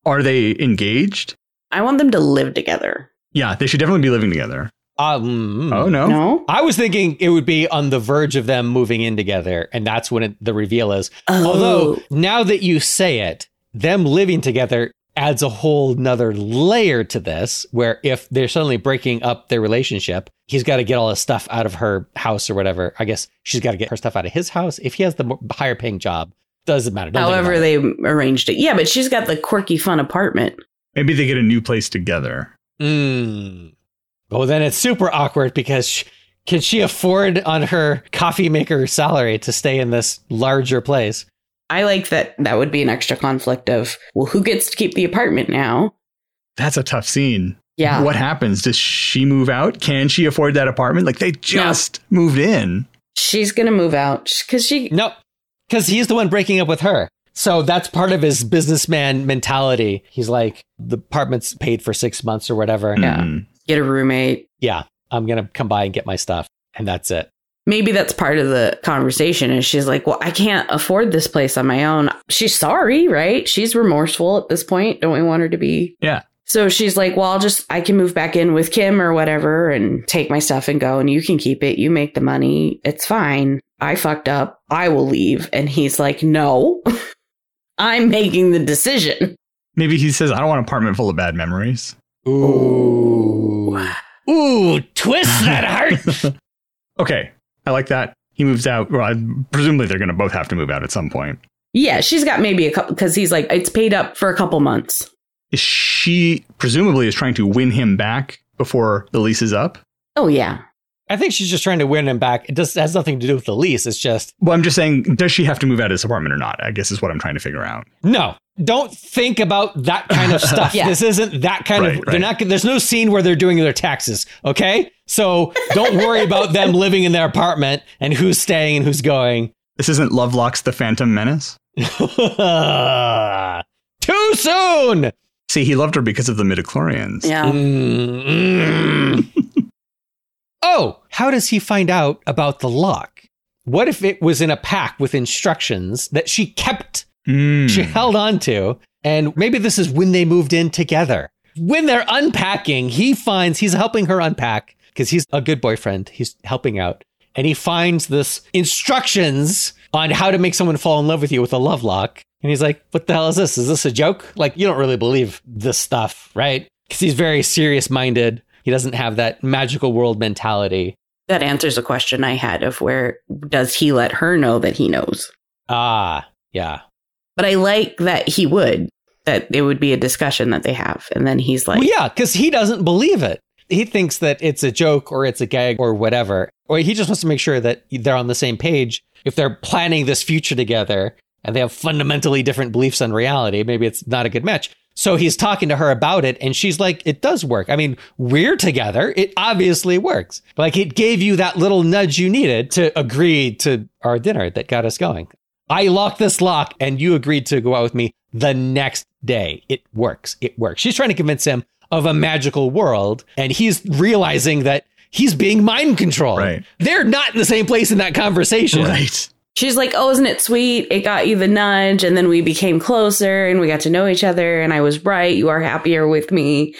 [SPEAKER 2] Are they engaged?
[SPEAKER 1] I want them to live together.
[SPEAKER 2] Yeah, they should definitely be living together.
[SPEAKER 3] Um,
[SPEAKER 2] Oh no.
[SPEAKER 1] No?
[SPEAKER 3] I was thinking it would be on the verge of them moving in together, and that's when it, the reveal is.
[SPEAKER 1] Oh.
[SPEAKER 3] Although now that you say it, them living together adds a whole nother layer to this, where if they're suddenly breaking up their relationship, he's got to get all his stuff out of her house or whatever. I guess she's got to get her stuff out of his house. If he has the higher paying job, doesn't matter. Don't
[SPEAKER 1] However,
[SPEAKER 3] about it.
[SPEAKER 1] they arranged it. Yeah, but she's got the quirky, fun apartment.
[SPEAKER 2] Maybe they get a new place together.
[SPEAKER 3] Mm. Well, then it's super awkward because sh- can she afford on her coffee maker salary to stay in this larger place?
[SPEAKER 1] I like that that would be an extra conflict of, well, who gets to keep the apartment now?
[SPEAKER 2] That's a tough scene.
[SPEAKER 1] Yeah.
[SPEAKER 2] What happens? Does she move out? Can she afford that apartment? Like they just moved in.
[SPEAKER 1] She's going to move out because she,
[SPEAKER 3] No, Because he's the one breaking up with her. So that's part of his businessman mentality. He's like, the apartment's paid for six months or whatever.
[SPEAKER 1] Yeah.
[SPEAKER 2] Mm.
[SPEAKER 1] get a roommate.
[SPEAKER 3] Yeah, I'm going to come by and get my stuff. And that's it.
[SPEAKER 1] Maybe that's part of the conversation. And she's like, well, I can't afford this place on my own. She's sorry, right? She's remorseful at this point. Don't we want her to be?
[SPEAKER 2] Yeah.
[SPEAKER 1] So she's like, well, I'll just, I can move back in with Kim or whatever and take my stuff and go and you can keep it. You make the money. It's fine. I fucked up. I will leave. And he's like, no, (laughs) I'm making the decision.
[SPEAKER 2] Maybe he says, I don't want an apartment full of bad memories.
[SPEAKER 3] Ooh. Ooh, twist that heart. (laughs)
[SPEAKER 2] Okay. I like that. He moves out. Well, I, presumably they're going to both have to move out at some point.
[SPEAKER 1] Yeah, she's got maybe a couple, because he's like, it's paid up for a couple months.
[SPEAKER 2] She presumably is trying to win him back before the lease is up?
[SPEAKER 1] Oh, yeah.
[SPEAKER 3] I think she's just trying to win him back. It just has nothing to do with the lease. It's just,
[SPEAKER 2] Well, I'm just saying, does she have to move out of this apartment or not? I guess is what I'm trying to figure out.
[SPEAKER 3] no, don't think about that kind of (laughs) stuff.
[SPEAKER 1] Yeah.
[SPEAKER 3] This isn't that kind
[SPEAKER 2] Right,
[SPEAKER 3] of, they're
[SPEAKER 2] right.
[SPEAKER 3] not, there's no scene where they're doing their taxes. Okay. So don't worry about them (laughs) living in their apartment and who's staying and who's going.
[SPEAKER 2] This isn't Lovelocks the Phantom Menace. (laughs)
[SPEAKER 3] Too soon.
[SPEAKER 2] See, he loved her because of the midichlorians.
[SPEAKER 1] Yeah.
[SPEAKER 3] Mm, mm. (laughs) oh, how does he find out about the lock? What if it was in a pack with instructions that she kept,
[SPEAKER 2] Mm.
[SPEAKER 3] she held on to, and maybe this is when they moved in together? When they're unpacking, he finds he's helping her unpack because he's a good boyfriend. He's helping out. And he finds this instructions on how to make someone fall in love with you with a love lock. And he's like, what the hell is this? Is this a joke? Like, you don't really believe this stuff, right? Because he's very serious minded. He doesn't have that magical world mentality.
[SPEAKER 1] That answers a question I had of where does he let her know that he knows?
[SPEAKER 3] Ah, yeah.
[SPEAKER 1] But I like that he would, that it would be a discussion that they have. And then he's like,
[SPEAKER 3] well, yeah, because he doesn't believe it. He thinks that it's a joke or it's a gag or whatever. Or he just wants to make sure that they're on the same page. If they're planning this future together and they have fundamentally different beliefs on reality, maybe it's not a good match. So he's talking to her about it, and she's like, It does work. I mean, we're together. It obviously works. Like, it gave you that little nudge you needed to agree to our dinner that got us going. I locked this lock, and you agreed to go out with me the next day. It works. It works. She's trying to convince him of a magical world, and he's realizing that he's being mind controlled.
[SPEAKER 2] Right.
[SPEAKER 3] They're not in the same place in that conversation.
[SPEAKER 2] Right.
[SPEAKER 1] She's like, "Oh, isn't it sweet? It got you the nudge, and then we became closer, and we got to know each other. And I was right. You are happier with me."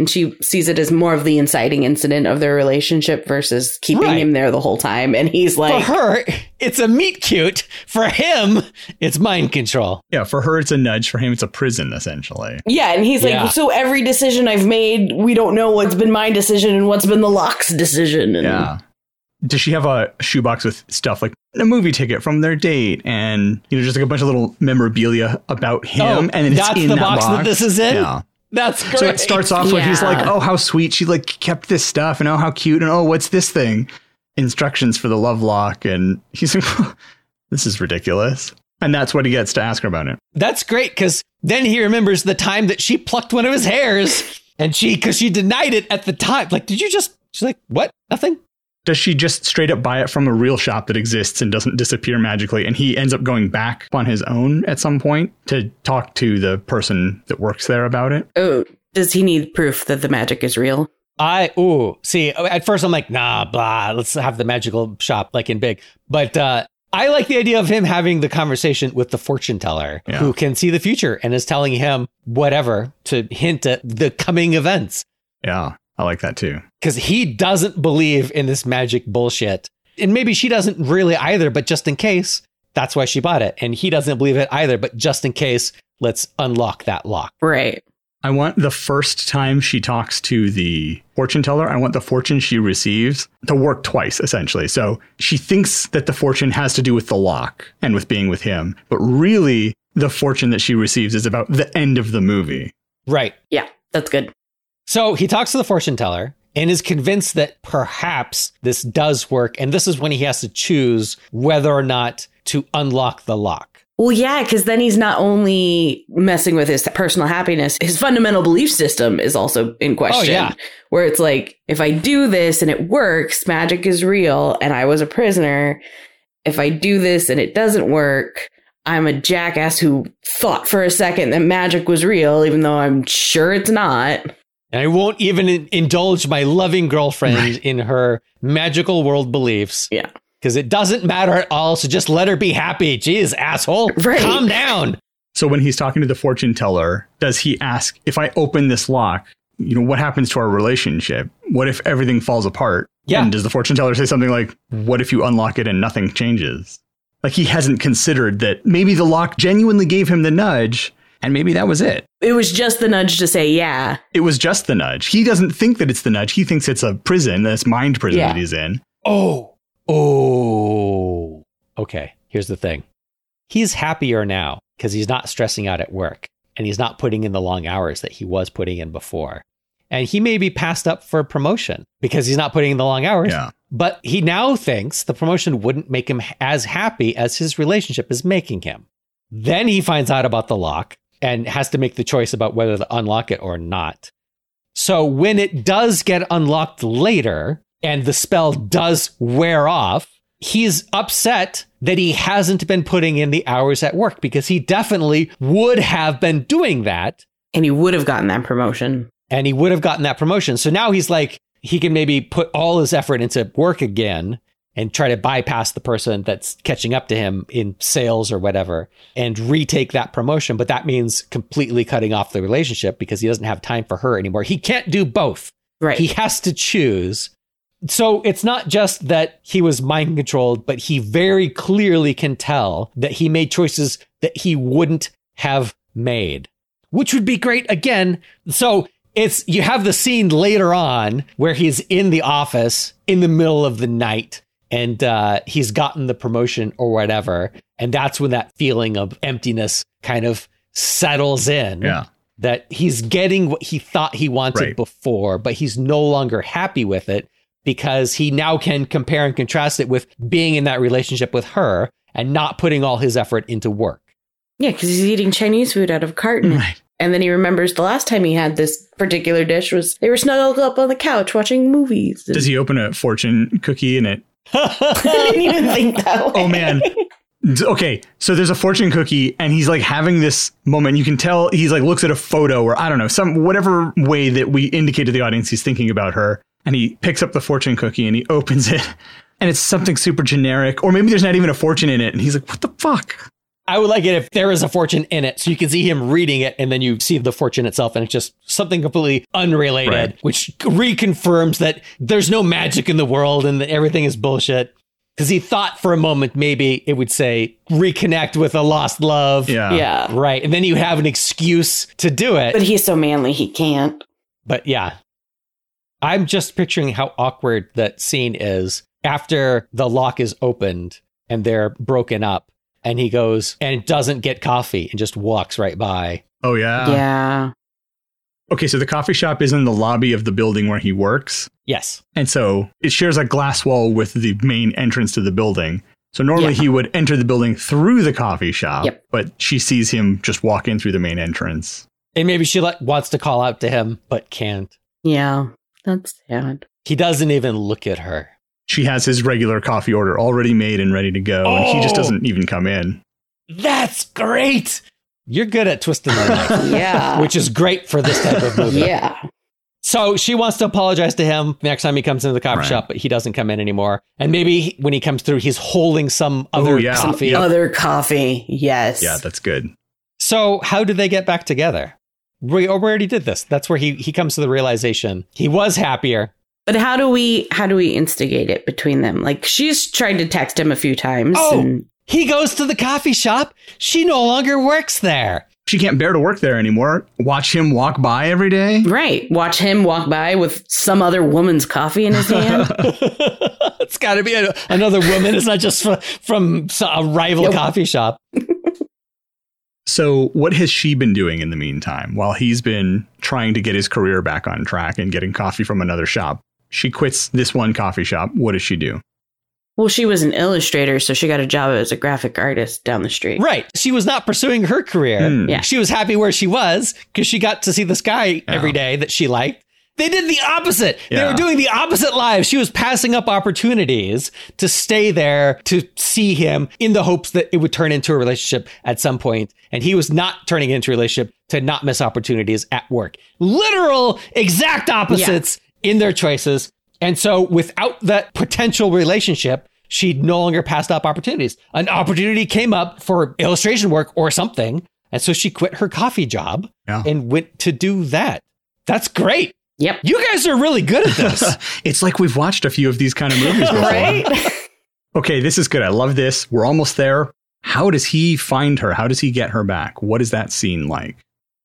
[SPEAKER 1] And she sees it as more of the inciting incident of their relationship versus keeping
[SPEAKER 3] Right.
[SPEAKER 1] him there the whole time. And he's like,
[SPEAKER 3] For her, it's a meet cute. For him, it's mind control.
[SPEAKER 2] Yeah, for her it's a nudge. For him it's a prison, essentially.
[SPEAKER 1] "Yeah," and he's like,
[SPEAKER 3] Yeah.
[SPEAKER 1] "So every decision I've made, we don't know what's been my decision and what's been the lock's decision." And
[SPEAKER 2] Yeah. Does she have a shoebox with stuff like a movie ticket from their date and you know just like a bunch of little memorabilia about him
[SPEAKER 3] Oh,
[SPEAKER 2] and it's
[SPEAKER 3] that's
[SPEAKER 2] in
[SPEAKER 3] the
[SPEAKER 2] that
[SPEAKER 3] box that this is in?
[SPEAKER 2] Yeah.
[SPEAKER 3] That's great.
[SPEAKER 2] So it starts off with he's like, "Oh, how sweet she like kept this stuff and oh how cute and oh what's this thing?" Instructions for the love lock and (laughs) he's like, "This is ridiculous." And that's what he gets to ask her about it.
[SPEAKER 3] That's great because then he remembers the time that she plucked one of his hairs and she, because she denied it at the time. Like, did you just, she's like, what? Nothing?
[SPEAKER 2] Does she just straight up buy it from a real shop that exists and doesn't disappear magically? And he ends up going back on his own at some point to talk to the person that works there about it.
[SPEAKER 1] oh, does he need proof that the magic is real?
[SPEAKER 3] I, ooh, see, at first I'm like, nah, blah, let's have the magical shop like in big. But, uh, I like the idea of him having the conversation with the fortune teller
[SPEAKER 2] Yeah.
[SPEAKER 3] who can see the future and is telling him whatever to hint at the coming events.
[SPEAKER 2] Yeah, I like that too.
[SPEAKER 3] because he doesn't believe in this magic bullshit. And maybe she doesn't really either, but just in case, that's why she bought it. And he doesn't believe it either, but just in case, let's unlock that lock.
[SPEAKER 1] Right.
[SPEAKER 2] I want the first time she talks to the fortune teller, I want the fortune she receives to work twice, essentially. So she thinks that the fortune has to do with the lock and with being with him, but really the fortune that she receives is about the end of the movie.
[SPEAKER 3] Right.
[SPEAKER 1] Yeah, that's good.
[SPEAKER 3] So he talks to the fortune teller and is convinced that perhaps this does work. And this is when he has to choose whether or not to unlock the lock.
[SPEAKER 1] Well, yeah, because then he's not only messing with his personal happiness, his fundamental belief system is also in oh, question.
[SPEAKER 3] Oh, yeah.
[SPEAKER 1] Where it's like, if I do this and it works, magic is real and I was a prisoner. If I do this and it doesn't work, I'm a jackass who thought for a second that magic was real, even though I'm sure it's not.
[SPEAKER 3] And I won't even in- indulge my loving girlfriend in her magical world beliefs.
[SPEAKER 1] Yeah.
[SPEAKER 3] Because it doesn't matter at all. So just let her be happy. Jeez, asshole.
[SPEAKER 1] Right.
[SPEAKER 3] Calm down.
[SPEAKER 2] So when he's talking to the fortune teller, does he ask, if I open this lock, you know, what happens to our relationship? What if everything falls apart?
[SPEAKER 3] Yeah.
[SPEAKER 2] And does the fortune teller say something like, what if you unlock it and nothing changes? Like he hasn't considered that maybe the lock genuinely gave him the nudge and maybe that was it.
[SPEAKER 1] It was just the nudge to say, yeah.
[SPEAKER 2] It was just the nudge. He doesn't think that it's the nudge. He thinks it's a prison, this mind prison
[SPEAKER 1] Yeah.
[SPEAKER 2] that he's in.
[SPEAKER 3] Oh. Oh. Okay. Here's the thing he's happier now because he's not stressing out at work and he's not putting in the long hours that he was putting in before. And he may be passed up for promotion because he's not putting in the long hours.
[SPEAKER 2] Yeah.
[SPEAKER 3] But he now thinks the promotion wouldn't make him as happy as his relationship is making him. Then he finds out about the lock and has to make the choice about whether to unlock it or not. So when it does get unlocked later and the spell does wear off, he's upset that he hasn't been putting in the hours at work because he definitely would have been doing that
[SPEAKER 1] And he would have gotten that promotion.
[SPEAKER 3] and he would have gotten that promotion. So now he's like, he can maybe put all his effort into work again and try to bypass the person that's catching up to him in sales or whatever and retake that promotion. But that means completely cutting off the relationship because he doesn't have time for her anymore. He can't do both.
[SPEAKER 1] Right.
[SPEAKER 3] He has to choose. So it's not just that he was mind controlled, but he very clearly can tell that he made choices that he wouldn't have made, which would be great again. So it's you have the scene later on where he's in the office in the middle of the night and uh, he's gotten the promotion or whatever. And that's when that feeling of emptiness kind of settles in
[SPEAKER 2] Yeah.
[SPEAKER 3] that he's getting what he thought he wanted
[SPEAKER 2] Right.
[SPEAKER 3] before, but he's no longer happy with it because he now can compare and contrast it with being in that relationship with her and not putting all his effort into work.
[SPEAKER 1] Yeah, because he's eating Chinese food out of a carton.
[SPEAKER 2] Right.
[SPEAKER 1] And then he remembers the last time he had this particular dish was they were snuggled up on the couch watching movies.
[SPEAKER 2] Does he open a fortune cookie and it? (laughs)
[SPEAKER 1] I didn't even think that (laughs) oh, way.
[SPEAKER 2] Oh man. Okay, so there's a fortune cookie, and he's like having this moment. You can tell he's like looks at a photo, or I don't know, some whatever way that we indicate to the audience he's thinking about her, and he picks up the fortune cookie and he opens it, and it's something super generic, or maybe there's not even a fortune in it, and he's like, "What the fuck?"
[SPEAKER 3] I would like it if there is a fortune in it, so you can see him reading it, and then you see the fortune itself, and it's just something completely unrelated,
[SPEAKER 2] Right.
[SPEAKER 3] which reconfirms that there's no magic in the world and that everything is bullshit. Because he thought for a moment maybe it would say reconnect with a lost love,
[SPEAKER 2] Yeah,
[SPEAKER 1] Yeah.
[SPEAKER 3] right, and then you have an excuse to do it.
[SPEAKER 1] But he's so manly he can't.
[SPEAKER 3] But yeah, I'm just picturing how awkward that scene is after the lock is opened and they're broken up, and he goes and doesn't get coffee and just walks right by.
[SPEAKER 2] Oh yeah.
[SPEAKER 1] yeah.
[SPEAKER 2] Okay, so the coffee shop is in the lobby of the building where he works,
[SPEAKER 3] Yes.
[SPEAKER 2] and so it shares a glass wall with the main entrance to the building. So normally
[SPEAKER 1] Yeah.
[SPEAKER 2] he would enter the building through the coffee shop,
[SPEAKER 1] Yep.
[SPEAKER 2] but she sees him just walk in through the main entrance.
[SPEAKER 3] And maybe she like, wants to call out to him, but can't.
[SPEAKER 1] Yeah. That's sad.
[SPEAKER 3] He doesn't even look at her.
[SPEAKER 2] She has his regular coffee order already made and ready to go, and he just
[SPEAKER 3] Oh.
[SPEAKER 2] doesn't even come in.
[SPEAKER 3] That's great. You're good at twisting the knife, (laughs)
[SPEAKER 1] Yeah.
[SPEAKER 3] which is great for this type of movie.
[SPEAKER 1] yeah.
[SPEAKER 3] So she wants to apologize to him next time he comes into the coffee
[SPEAKER 2] Right.
[SPEAKER 3] shop, but he doesn't come in anymore. And maybe he- when he comes through, he's holding some oh, other
[SPEAKER 2] yeah.
[SPEAKER 3] coffee.
[SPEAKER 2] Yep.
[SPEAKER 1] Other coffee. Yes.
[SPEAKER 2] Yeah, that's good.
[SPEAKER 3] So how do they get back together? We, oh, we already did this. That's where he he comes to the realization he was happier.
[SPEAKER 1] But how do we how do we instigate it between them? Like she's tried to text him a few times
[SPEAKER 3] Oh.
[SPEAKER 1] and
[SPEAKER 3] He goes to the coffee shop. She no longer works there.
[SPEAKER 2] She can't bear to work there anymore. Watch him walk by every day.
[SPEAKER 1] right. Watch him walk by with some other woman's coffee in his (laughs) hand. (laughs)
[SPEAKER 3] it's got to be a, another woman. It's not just fr- from a rival
[SPEAKER 1] Yep.
[SPEAKER 3] coffee shop. (laughs)
[SPEAKER 2] So, what has she been doing in the meantime while he's been trying to get his career back on track and getting coffee from another shop? She quits this one coffee shop. What does she do?
[SPEAKER 1] well, she was an illustrator, so she got a job as a graphic artist down the street.
[SPEAKER 3] Right. She was not pursuing her career.
[SPEAKER 2] Hmm.
[SPEAKER 1] Yeah.
[SPEAKER 3] She was happy where she was because she got to see this guy every day that she liked. They did the opposite. They were doing the opposite lives. She was passing up opportunities to stay there to see him in the hopes that it would turn into a relationship at some point. And he was not turning it into a relationship to not miss opportunities at work. Literal exact opposites in their choices. And so without that potential relationship, she no longer passed up opportunities. An opportunity came up for illustration work or something. And so she quit her coffee job
[SPEAKER 2] Yeah.
[SPEAKER 3] and went to do that. That's great.
[SPEAKER 1] Yep.
[SPEAKER 3] You guys are really good at this. (laughs)
[SPEAKER 2] it's like we've watched a few of these kind of movies (laughs) before.
[SPEAKER 1] Right? (laughs)
[SPEAKER 2] Okay, this is good. I love this. We're almost there. How does he find her? How does he get her back? What is that scene like?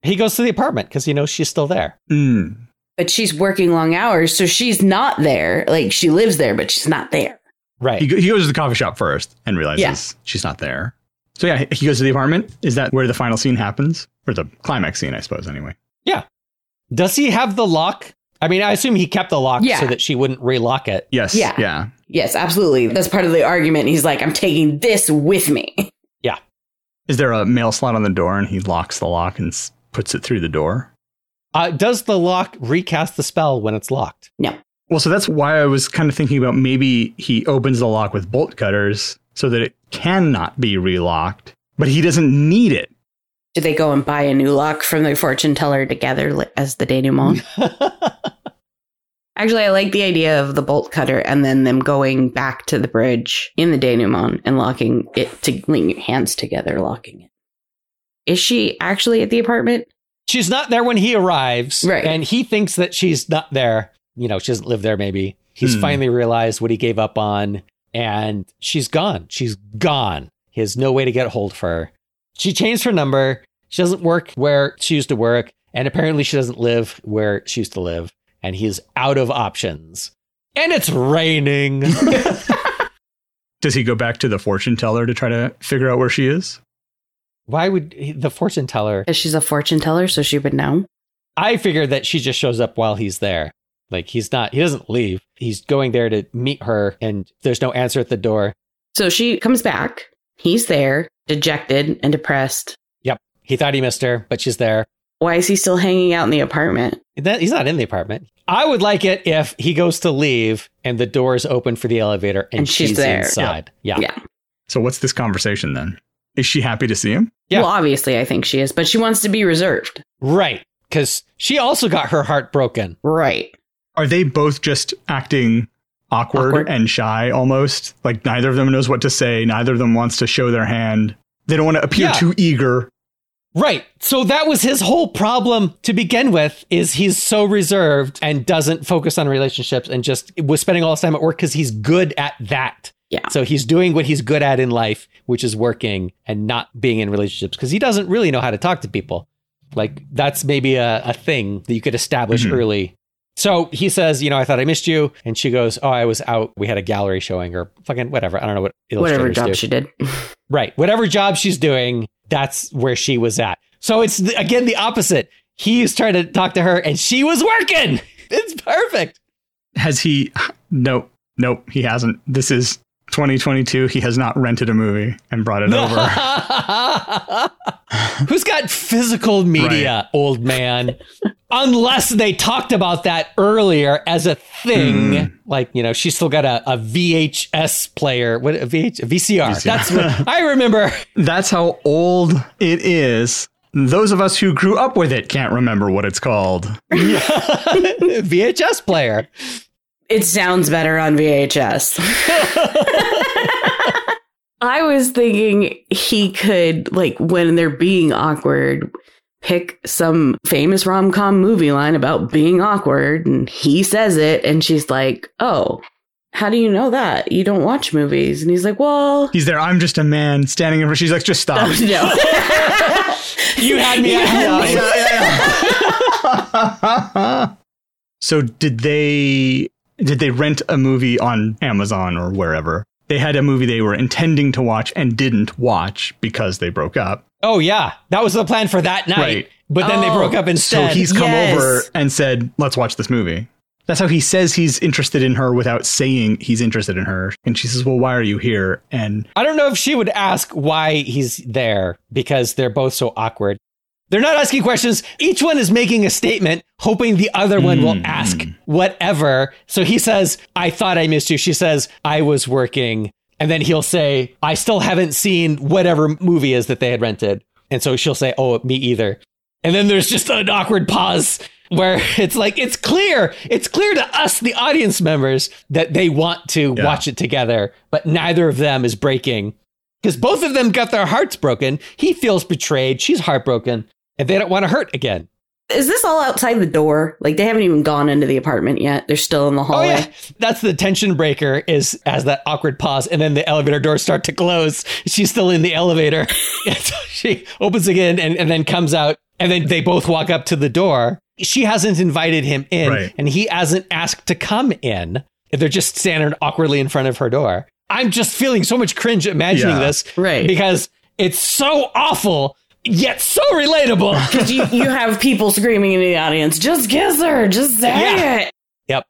[SPEAKER 3] he goes to the apartment because he knows she's still there.
[SPEAKER 2] Mm.
[SPEAKER 1] But she's working long hours, so she's not there. Like she lives there, but she's not there.
[SPEAKER 3] Right.
[SPEAKER 2] He, he goes to the coffee shop first and realizes
[SPEAKER 1] Yeah.
[SPEAKER 2] she's not there. So yeah, he goes to the apartment. Is that where the final scene happens? Or the climax scene, I suppose, anyway. Yeah.
[SPEAKER 3] Does he have the lock? I mean, I assume he kept the lock
[SPEAKER 1] Yeah.
[SPEAKER 3] so that she wouldn't relock it.
[SPEAKER 2] Yes.
[SPEAKER 1] Yeah.
[SPEAKER 2] Yeah.
[SPEAKER 1] Yes, absolutely. That's part of the argument. He's like, I'm taking this with me. Yeah.
[SPEAKER 2] Is there a mail slot on the door and he locks the lock and puts it through the door?
[SPEAKER 3] Uh, does the lock recast the spell when it's locked? No.
[SPEAKER 2] Well, so that's why I was kind of thinking about maybe he opens the lock with bolt cutters so that it cannot be relocked, but he doesn't need it.
[SPEAKER 1] Do they go and buy a new lock from the fortune teller together as the denouement? (laughs) Actually, I like the idea of the bolt cutter and then them going back to the bridge in the denouement and locking it to link your hands together, locking it. Is she actually at the apartment?
[SPEAKER 3] She's not there when he arrives.
[SPEAKER 1] Right.
[SPEAKER 3] And he thinks that she's not there. You know, she doesn't live there, maybe. He's
[SPEAKER 2] Hmm.
[SPEAKER 3] finally realized what he gave up on, and she's gone. She's gone. He has no way to get a hold of her. She changed her number. She doesn't work where she used to work, and apparently she doesn't live where she used to live. And he's out of options. And it's raining. (laughs)
[SPEAKER 2] Does he go back to the fortune teller to try to figure out where she is?
[SPEAKER 3] Why would he- the fortune teller?
[SPEAKER 1] Because she's a fortune teller, so she would know.
[SPEAKER 3] I figured that she just shows up while he's there. Like he's not, he doesn't leave. He's going there to meet her, and there's no answer at the door.
[SPEAKER 1] So she comes back. He's there, dejected and depressed. Yep.
[SPEAKER 3] He thought he missed her, but she's there.
[SPEAKER 1] Why is he still hanging out in the apartment?
[SPEAKER 3] That, he's not in the apartment. I would like it if he goes to leave and the door is open for the elevator and,
[SPEAKER 1] And she's there.
[SPEAKER 3] inside. Yeah.
[SPEAKER 1] Yeah.
[SPEAKER 2] So what's this conversation then? Is she happy to see him?
[SPEAKER 3] Yeah.
[SPEAKER 1] Well, obviously, I think she is, but she wants to be reserved.
[SPEAKER 3] Right. Because she also got her heart broken.
[SPEAKER 1] Right.
[SPEAKER 2] Are they both just acting awkward,
[SPEAKER 1] Awkward.
[SPEAKER 2] and shy almost? Like neither of them knows what to say, neither of them wants to show their hand. They don't want to appear
[SPEAKER 3] Yeah.
[SPEAKER 2] too eager.
[SPEAKER 3] Right. So that was his whole problem to begin with is he's so reserved and doesn't focus on relationships and just was spending all his time at work because he's good at that.
[SPEAKER 1] Yeah.
[SPEAKER 3] So he's doing what he's good at in life, which is working and not being in relationships because he doesn't really know how to talk to people. Like that's maybe a, a thing that you could establish
[SPEAKER 2] Mhm.
[SPEAKER 3] early. So he says, you know, I thought I missed you. And she goes, Oh, I was out. We had a gallery showing or fucking whatever. I don't know what
[SPEAKER 1] it
[SPEAKER 3] was.
[SPEAKER 1] Whatever job
[SPEAKER 3] do.
[SPEAKER 1] she did. (laughs)
[SPEAKER 3] Right. Whatever job she's doing, that's where she was at. So it's the, again the opposite. He's trying to talk to her and she was working. (laughs) It's perfect.
[SPEAKER 2] Has he? Nope, nope, he hasn't. This is 2022. He has not rented a movie and brought it over. (laughs)
[SPEAKER 3] Who's got physical media, old man? Unless they talked about that earlier as a thing,
[SPEAKER 2] Hmm.
[SPEAKER 3] like you know, she's still got a, a VHS player, what a, VH, a VCR.
[SPEAKER 2] VCR.
[SPEAKER 3] That's what (laughs) I remember.
[SPEAKER 2] That's how old it is. Those of us who grew up with it can't remember what it's called. (laughs)
[SPEAKER 3] VHS player.
[SPEAKER 1] It sounds better on VHS. (laughs) I was thinking he could, like, when they're being awkward, pick some famous rom com movie line about being awkward, and he says it, and she's like, Oh, how do you know that? You don't watch movies. And he's like, Well,
[SPEAKER 2] He's there. I'm just a man standing in front. She's like, just stop.
[SPEAKER 1] Oh, no. (laughs)
[SPEAKER 3] You had me. at- (laughs)
[SPEAKER 2] so did they did they rent a movie on Amazon or wherever? They had a movie they were intending to watch and didn't watch because they broke up.
[SPEAKER 3] Oh yeah, that was the plan for that night.
[SPEAKER 2] Right.
[SPEAKER 3] But then they
[SPEAKER 1] Oh.
[SPEAKER 3] broke up
[SPEAKER 2] and
[SPEAKER 3] So
[SPEAKER 2] he's come
[SPEAKER 1] Yes.
[SPEAKER 2] over and said, "Let's watch this movie." That's how he says he's interested in her without saying he's interested in her. And she says, "Well, why are you here?" And
[SPEAKER 3] I don't know if she would ask why he's there because they're both so awkward. They're not asking questions. Each one is making a statement, hoping the other one will
[SPEAKER 2] Mm.
[SPEAKER 3] ask whatever. So he says, I thought I missed you. She says, I was working. And then he'll say, I still haven't seen whatever movie is that they had rented. And so she'll say, Oh, me either. And then there's just an awkward pause where (laughs) it's like, it's clear. It's clear to us, the audience members, that they want to
[SPEAKER 2] Yeah.
[SPEAKER 3] watch it together, but neither of them is breaking because both of them got their hearts broken. He feels betrayed. She's heartbroken, and they don't want to hurt again.
[SPEAKER 1] Is this all outside the door? Like, they haven't even gone into the apartment yet. They're still in the
[SPEAKER 3] Oh
[SPEAKER 1] hallway.
[SPEAKER 3] yeah, that's the tension breaker. Is as that awkward pause, and then the elevator doors start to close. She's still in the elevator. (laughs) So she opens again, and, and then comes out, and then they both walk up to the door. She hasn't invited him in,
[SPEAKER 2] Right.
[SPEAKER 3] and he hasn't asked to come in. They're just standing awkwardly in front of her door. I'm just feeling so much cringe imagining
[SPEAKER 2] Yeah.
[SPEAKER 3] this,
[SPEAKER 1] Right.
[SPEAKER 3] Because it's so awful yet so relatable. (laughs)
[SPEAKER 1] Because you, you have people screaming in the audience, just kiss her, just say
[SPEAKER 3] Yeah.
[SPEAKER 1] it.
[SPEAKER 3] Yep.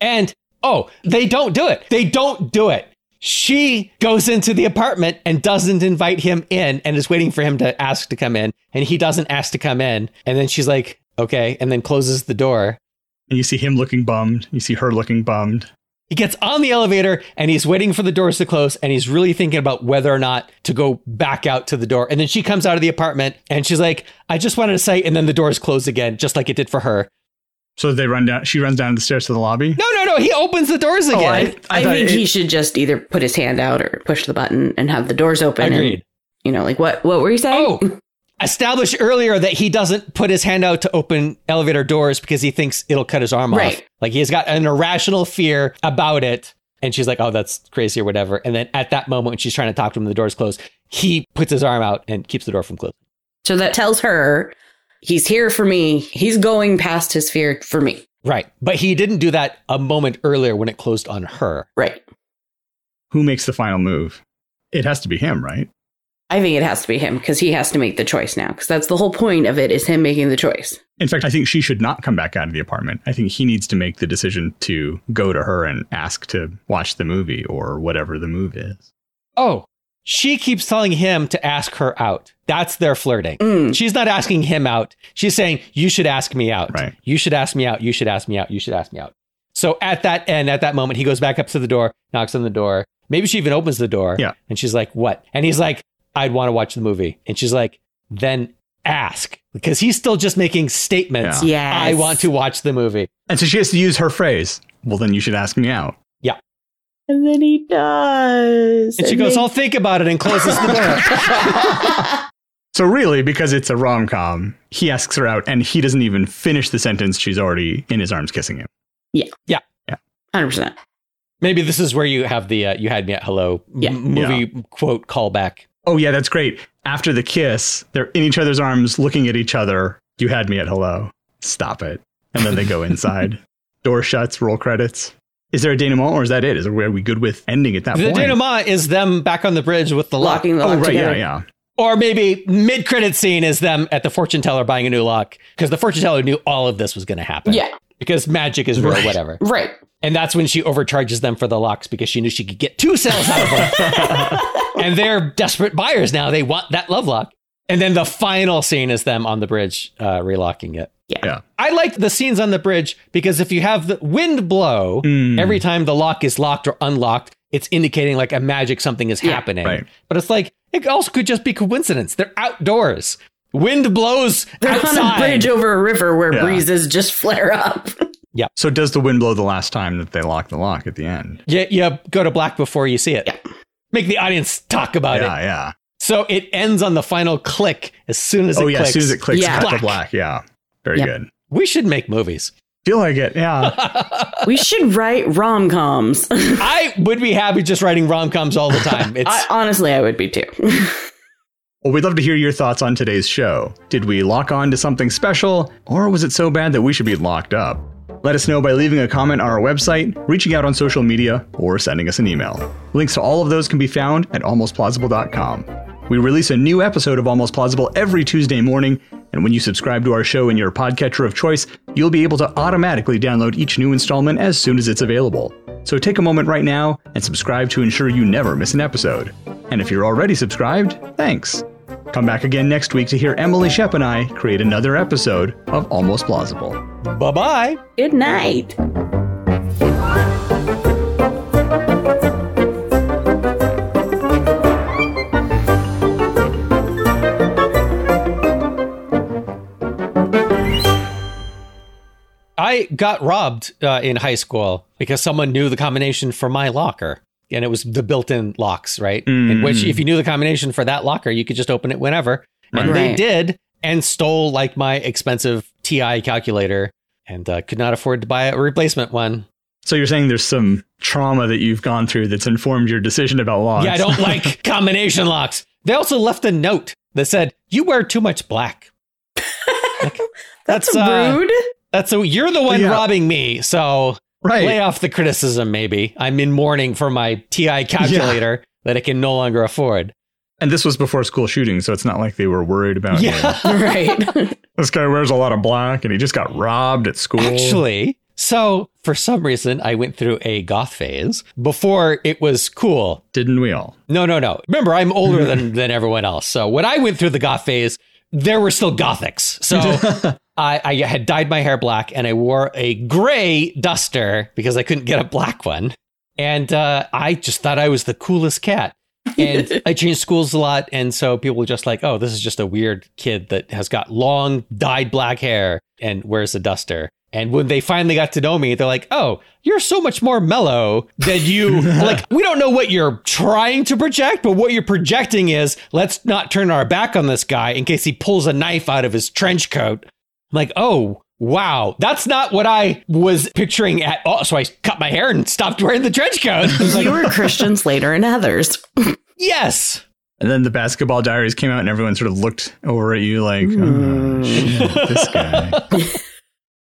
[SPEAKER 3] And oh, they don't do it. They don't do it. She goes into the apartment and doesn't invite him in and is waiting for him to ask to come in. And he doesn't ask to come in. And then she's like, okay. And then closes the door.
[SPEAKER 2] And you see him looking bummed. You see her looking bummed.
[SPEAKER 3] He gets on the elevator and he's waiting for the doors to close and he's really thinking about whether or not to go back out to the door. And then she comes out of the apartment and she's like, I just wanted to say, and then the doors close again, just like it did for her.
[SPEAKER 2] So they run down. She runs down the stairs to the lobby.
[SPEAKER 3] No, no, no. He opens the doors oh, again.
[SPEAKER 2] I-
[SPEAKER 1] I,
[SPEAKER 2] thought
[SPEAKER 1] think
[SPEAKER 2] it-
[SPEAKER 1] he should just either put his hand out or push the button and have the doors open.
[SPEAKER 3] Agreed.
[SPEAKER 1] And, you know, like what? What were you saying?
[SPEAKER 3] Oh, established earlier that he doesn't put his hand out to open elevator doors because he thinks it'll cut his arm off. Like he's got an irrational fear about it. And she's like, oh, that's crazy or whatever. And then at that moment, when she's trying to talk to him, the door's closed. He puts his arm out and keeps the door from closing.
[SPEAKER 1] So that tells her he's here for me. He's going past his fear for me.
[SPEAKER 3] Right. But he didn't do that a moment earlier when it closed on her.
[SPEAKER 1] Right.
[SPEAKER 2] Who makes the final move? It has to be him, right?
[SPEAKER 1] I think it has to be him because he has to make the choice now. Because that's the whole point of it is him making the choice.
[SPEAKER 2] In fact, I think she should not come back out of the apartment. I think he needs to make the decision to go to her and ask to watch the movie or whatever the move is.
[SPEAKER 3] Oh, she keeps telling him to ask her out. That's their flirting.
[SPEAKER 1] Mm.
[SPEAKER 3] She's not asking him out. She's saying, You should ask me out.
[SPEAKER 2] Right.
[SPEAKER 3] You should ask me out. You should ask me out. You should ask me out. So at that end, at that moment, he goes back up to the door, knocks on the door. Maybe she even opens the door.
[SPEAKER 2] Yeah.
[SPEAKER 3] And she's like, What? And he's like, I'd want to watch the movie. And she's like, Then ask. Because he's still just making statements.
[SPEAKER 1] Yeah.
[SPEAKER 3] I want to watch the movie.
[SPEAKER 2] And so she has to use her phrase. Well, then you should ask me out. Yeah.
[SPEAKER 1] And then he does.
[SPEAKER 3] And she goes, I'll think about it and closes the door. (laughs)
[SPEAKER 2] So really, because it's a rom com, he asks her out, and he doesn't even finish the sentence. She's already in his arms, kissing him. Yeah. Yeah. Yeah.
[SPEAKER 1] 100%.
[SPEAKER 3] Maybe this is where you have the uh, you had me at hello m-
[SPEAKER 1] Yeah.
[SPEAKER 3] movie quote callback.
[SPEAKER 2] Oh yeah, that's great. After the kiss, they're in each other's arms, looking at each other. You had me at hello. Stop it. And then they go inside. (laughs) Door shuts. Roll credits. Is there a denouement, or is that it? Is are we good with ending at that
[SPEAKER 3] The
[SPEAKER 2] point?
[SPEAKER 3] The denouement is them back on the bridge with the lock.
[SPEAKER 1] Locking the
[SPEAKER 2] Oh
[SPEAKER 1] lock
[SPEAKER 2] right, yeah, yeah.
[SPEAKER 3] Or maybe mid credit scene is them at the fortune teller buying a new lock because the fortune teller knew all of this was going to happen.
[SPEAKER 1] Yeah.
[SPEAKER 3] Because magic is real,
[SPEAKER 2] Right.
[SPEAKER 3] whatever.
[SPEAKER 1] Right.
[SPEAKER 3] And that's when she overcharges them for the locks because she knew she could get two sales out of them. (laughs) and they're desperate buyers now. They want that love lock. And then the final scene is them on the bridge uh, relocking it.
[SPEAKER 2] Yeah.
[SPEAKER 3] I like the scenes on the bridge because if you have the wind blow,
[SPEAKER 2] Mm.
[SPEAKER 3] every time the lock is locked or unlocked, it's indicating like a magic something is
[SPEAKER 1] Yeah.
[SPEAKER 3] happening.
[SPEAKER 2] Right.
[SPEAKER 3] But it's like it also could just be coincidence. They're outdoors. Wind blows
[SPEAKER 1] They're
[SPEAKER 3] outside.
[SPEAKER 1] on a bridge over a river where
[SPEAKER 2] Yeah.
[SPEAKER 1] breezes just flare up. (laughs) Yeah.
[SPEAKER 2] So does the wind blow the last time that they lock the lock at the end?
[SPEAKER 3] You, you go to black before you see it.
[SPEAKER 1] Yeah.
[SPEAKER 3] Make the audience talk about
[SPEAKER 2] yeah,
[SPEAKER 3] it.
[SPEAKER 2] yeah. Yeah.
[SPEAKER 3] So it ends on the final click as soon as
[SPEAKER 2] Oh
[SPEAKER 3] it
[SPEAKER 2] yeah,
[SPEAKER 3] clicks.
[SPEAKER 2] as soon as it clicks,
[SPEAKER 1] Yeah.
[SPEAKER 2] cut to
[SPEAKER 3] Black.
[SPEAKER 2] black. Yeah. Very
[SPEAKER 1] Yep.
[SPEAKER 2] good.
[SPEAKER 3] We should make movies.
[SPEAKER 2] Feel like it. Yeah. (laughs)
[SPEAKER 1] we should write rom coms.
[SPEAKER 3] I would be happy just writing rom coms all the time. (laughs) It's
[SPEAKER 1] I, honestly, I would be too.
[SPEAKER 2] Well, we'd love to hear your thoughts on today's show. Did we lock on to something special, or was it so bad that we should be locked up? Let us know by leaving a comment on our website, reaching out on social media, or sending us an email. Links to all of those can be found at almostplausible.com. We release a new episode of Almost Plausible every Tuesday morning, and when you subscribe to our show in your podcatcher of choice, you'll be able to automatically download each new installment as soon as it's available. So take a moment right now and subscribe to ensure you never miss an episode. And if you're already subscribed, thanks. Come back again next week to hear Emily Shep and I create another episode of Almost Plausible.
[SPEAKER 3] bye bye.
[SPEAKER 1] Good night.
[SPEAKER 3] I got robbed uh, in high school because someone knew the combination for my locker. And it was the built in locks, right? In which, if you knew the combination for that locker, you could just open it whenever. And they did and stole like my expensive TI calculator and uh, could not afford to buy a replacement one.
[SPEAKER 2] So you're saying there's some trauma that you've gone through that's informed your decision about locks?
[SPEAKER 3] Yeah, I don't (laughs) like combination locks. They also left a note that said, You wear too much black. (laughs) Like,
[SPEAKER 1] That's,
[SPEAKER 3] That's, uh,
[SPEAKER 1] rude.
[SPEAKER 3] That's so you're the one
[SPEAKER 2] Yeah.
[SPEAKER 3] robbing me. So
[SPEAKER 2] right.
[SPEAKER 3] lay off the criticism, maybe. I'm in mourning for my TI (laughs) calculator that I can no longer afford.
[SPEAKER 2] And this was before school shooting, so it's not like they were worried about you.
[SPEAKER 3] Yeah, (laughs)
[SPEAKER 1] right. (laughs)
[SPEAKER 2] This guy wears a lot of black and he just got robbed at school.
[SPEAKER 3] actually. So for some reason, I went through a goth phase before it was cool.
[SPEAKER 2] Didn't we all?
[SPEAKER 3] No, no, no. Remember, I'm older than, than everyone else. So when I went through the goth phase, there were still gothics. So (laughs) I, I had dyed my hair black and I wore a gray duster because I couldn't get a black one. And uh, I just thought I was the coolest cat. And (laughs) I changed schools a lot. And so people were just like, oh, this is just a weird kid that has got long dyed black hair and wears a duster. And when they finally got to know me, they're like, oh, you're so much more mellow than you. (laughs) like, we don't know what you're trying to project, but what you're projecting is let's not turn our back on this guy in case he pulls a knife out of his trench coat. I'm like, oh, wow, that's not what I was picturing at all. So I cut my hair and stopped wearing the trench coat. I was like,
[SPEAKER 1] you were Christian Slater and Heathers. (laughs)
[SPEAKER 3] yes.
[SPEAKER 2] And then the basketball diaries came out and everyone sort of looked over at you like, hmm. oh, shit, this guy. (laughs)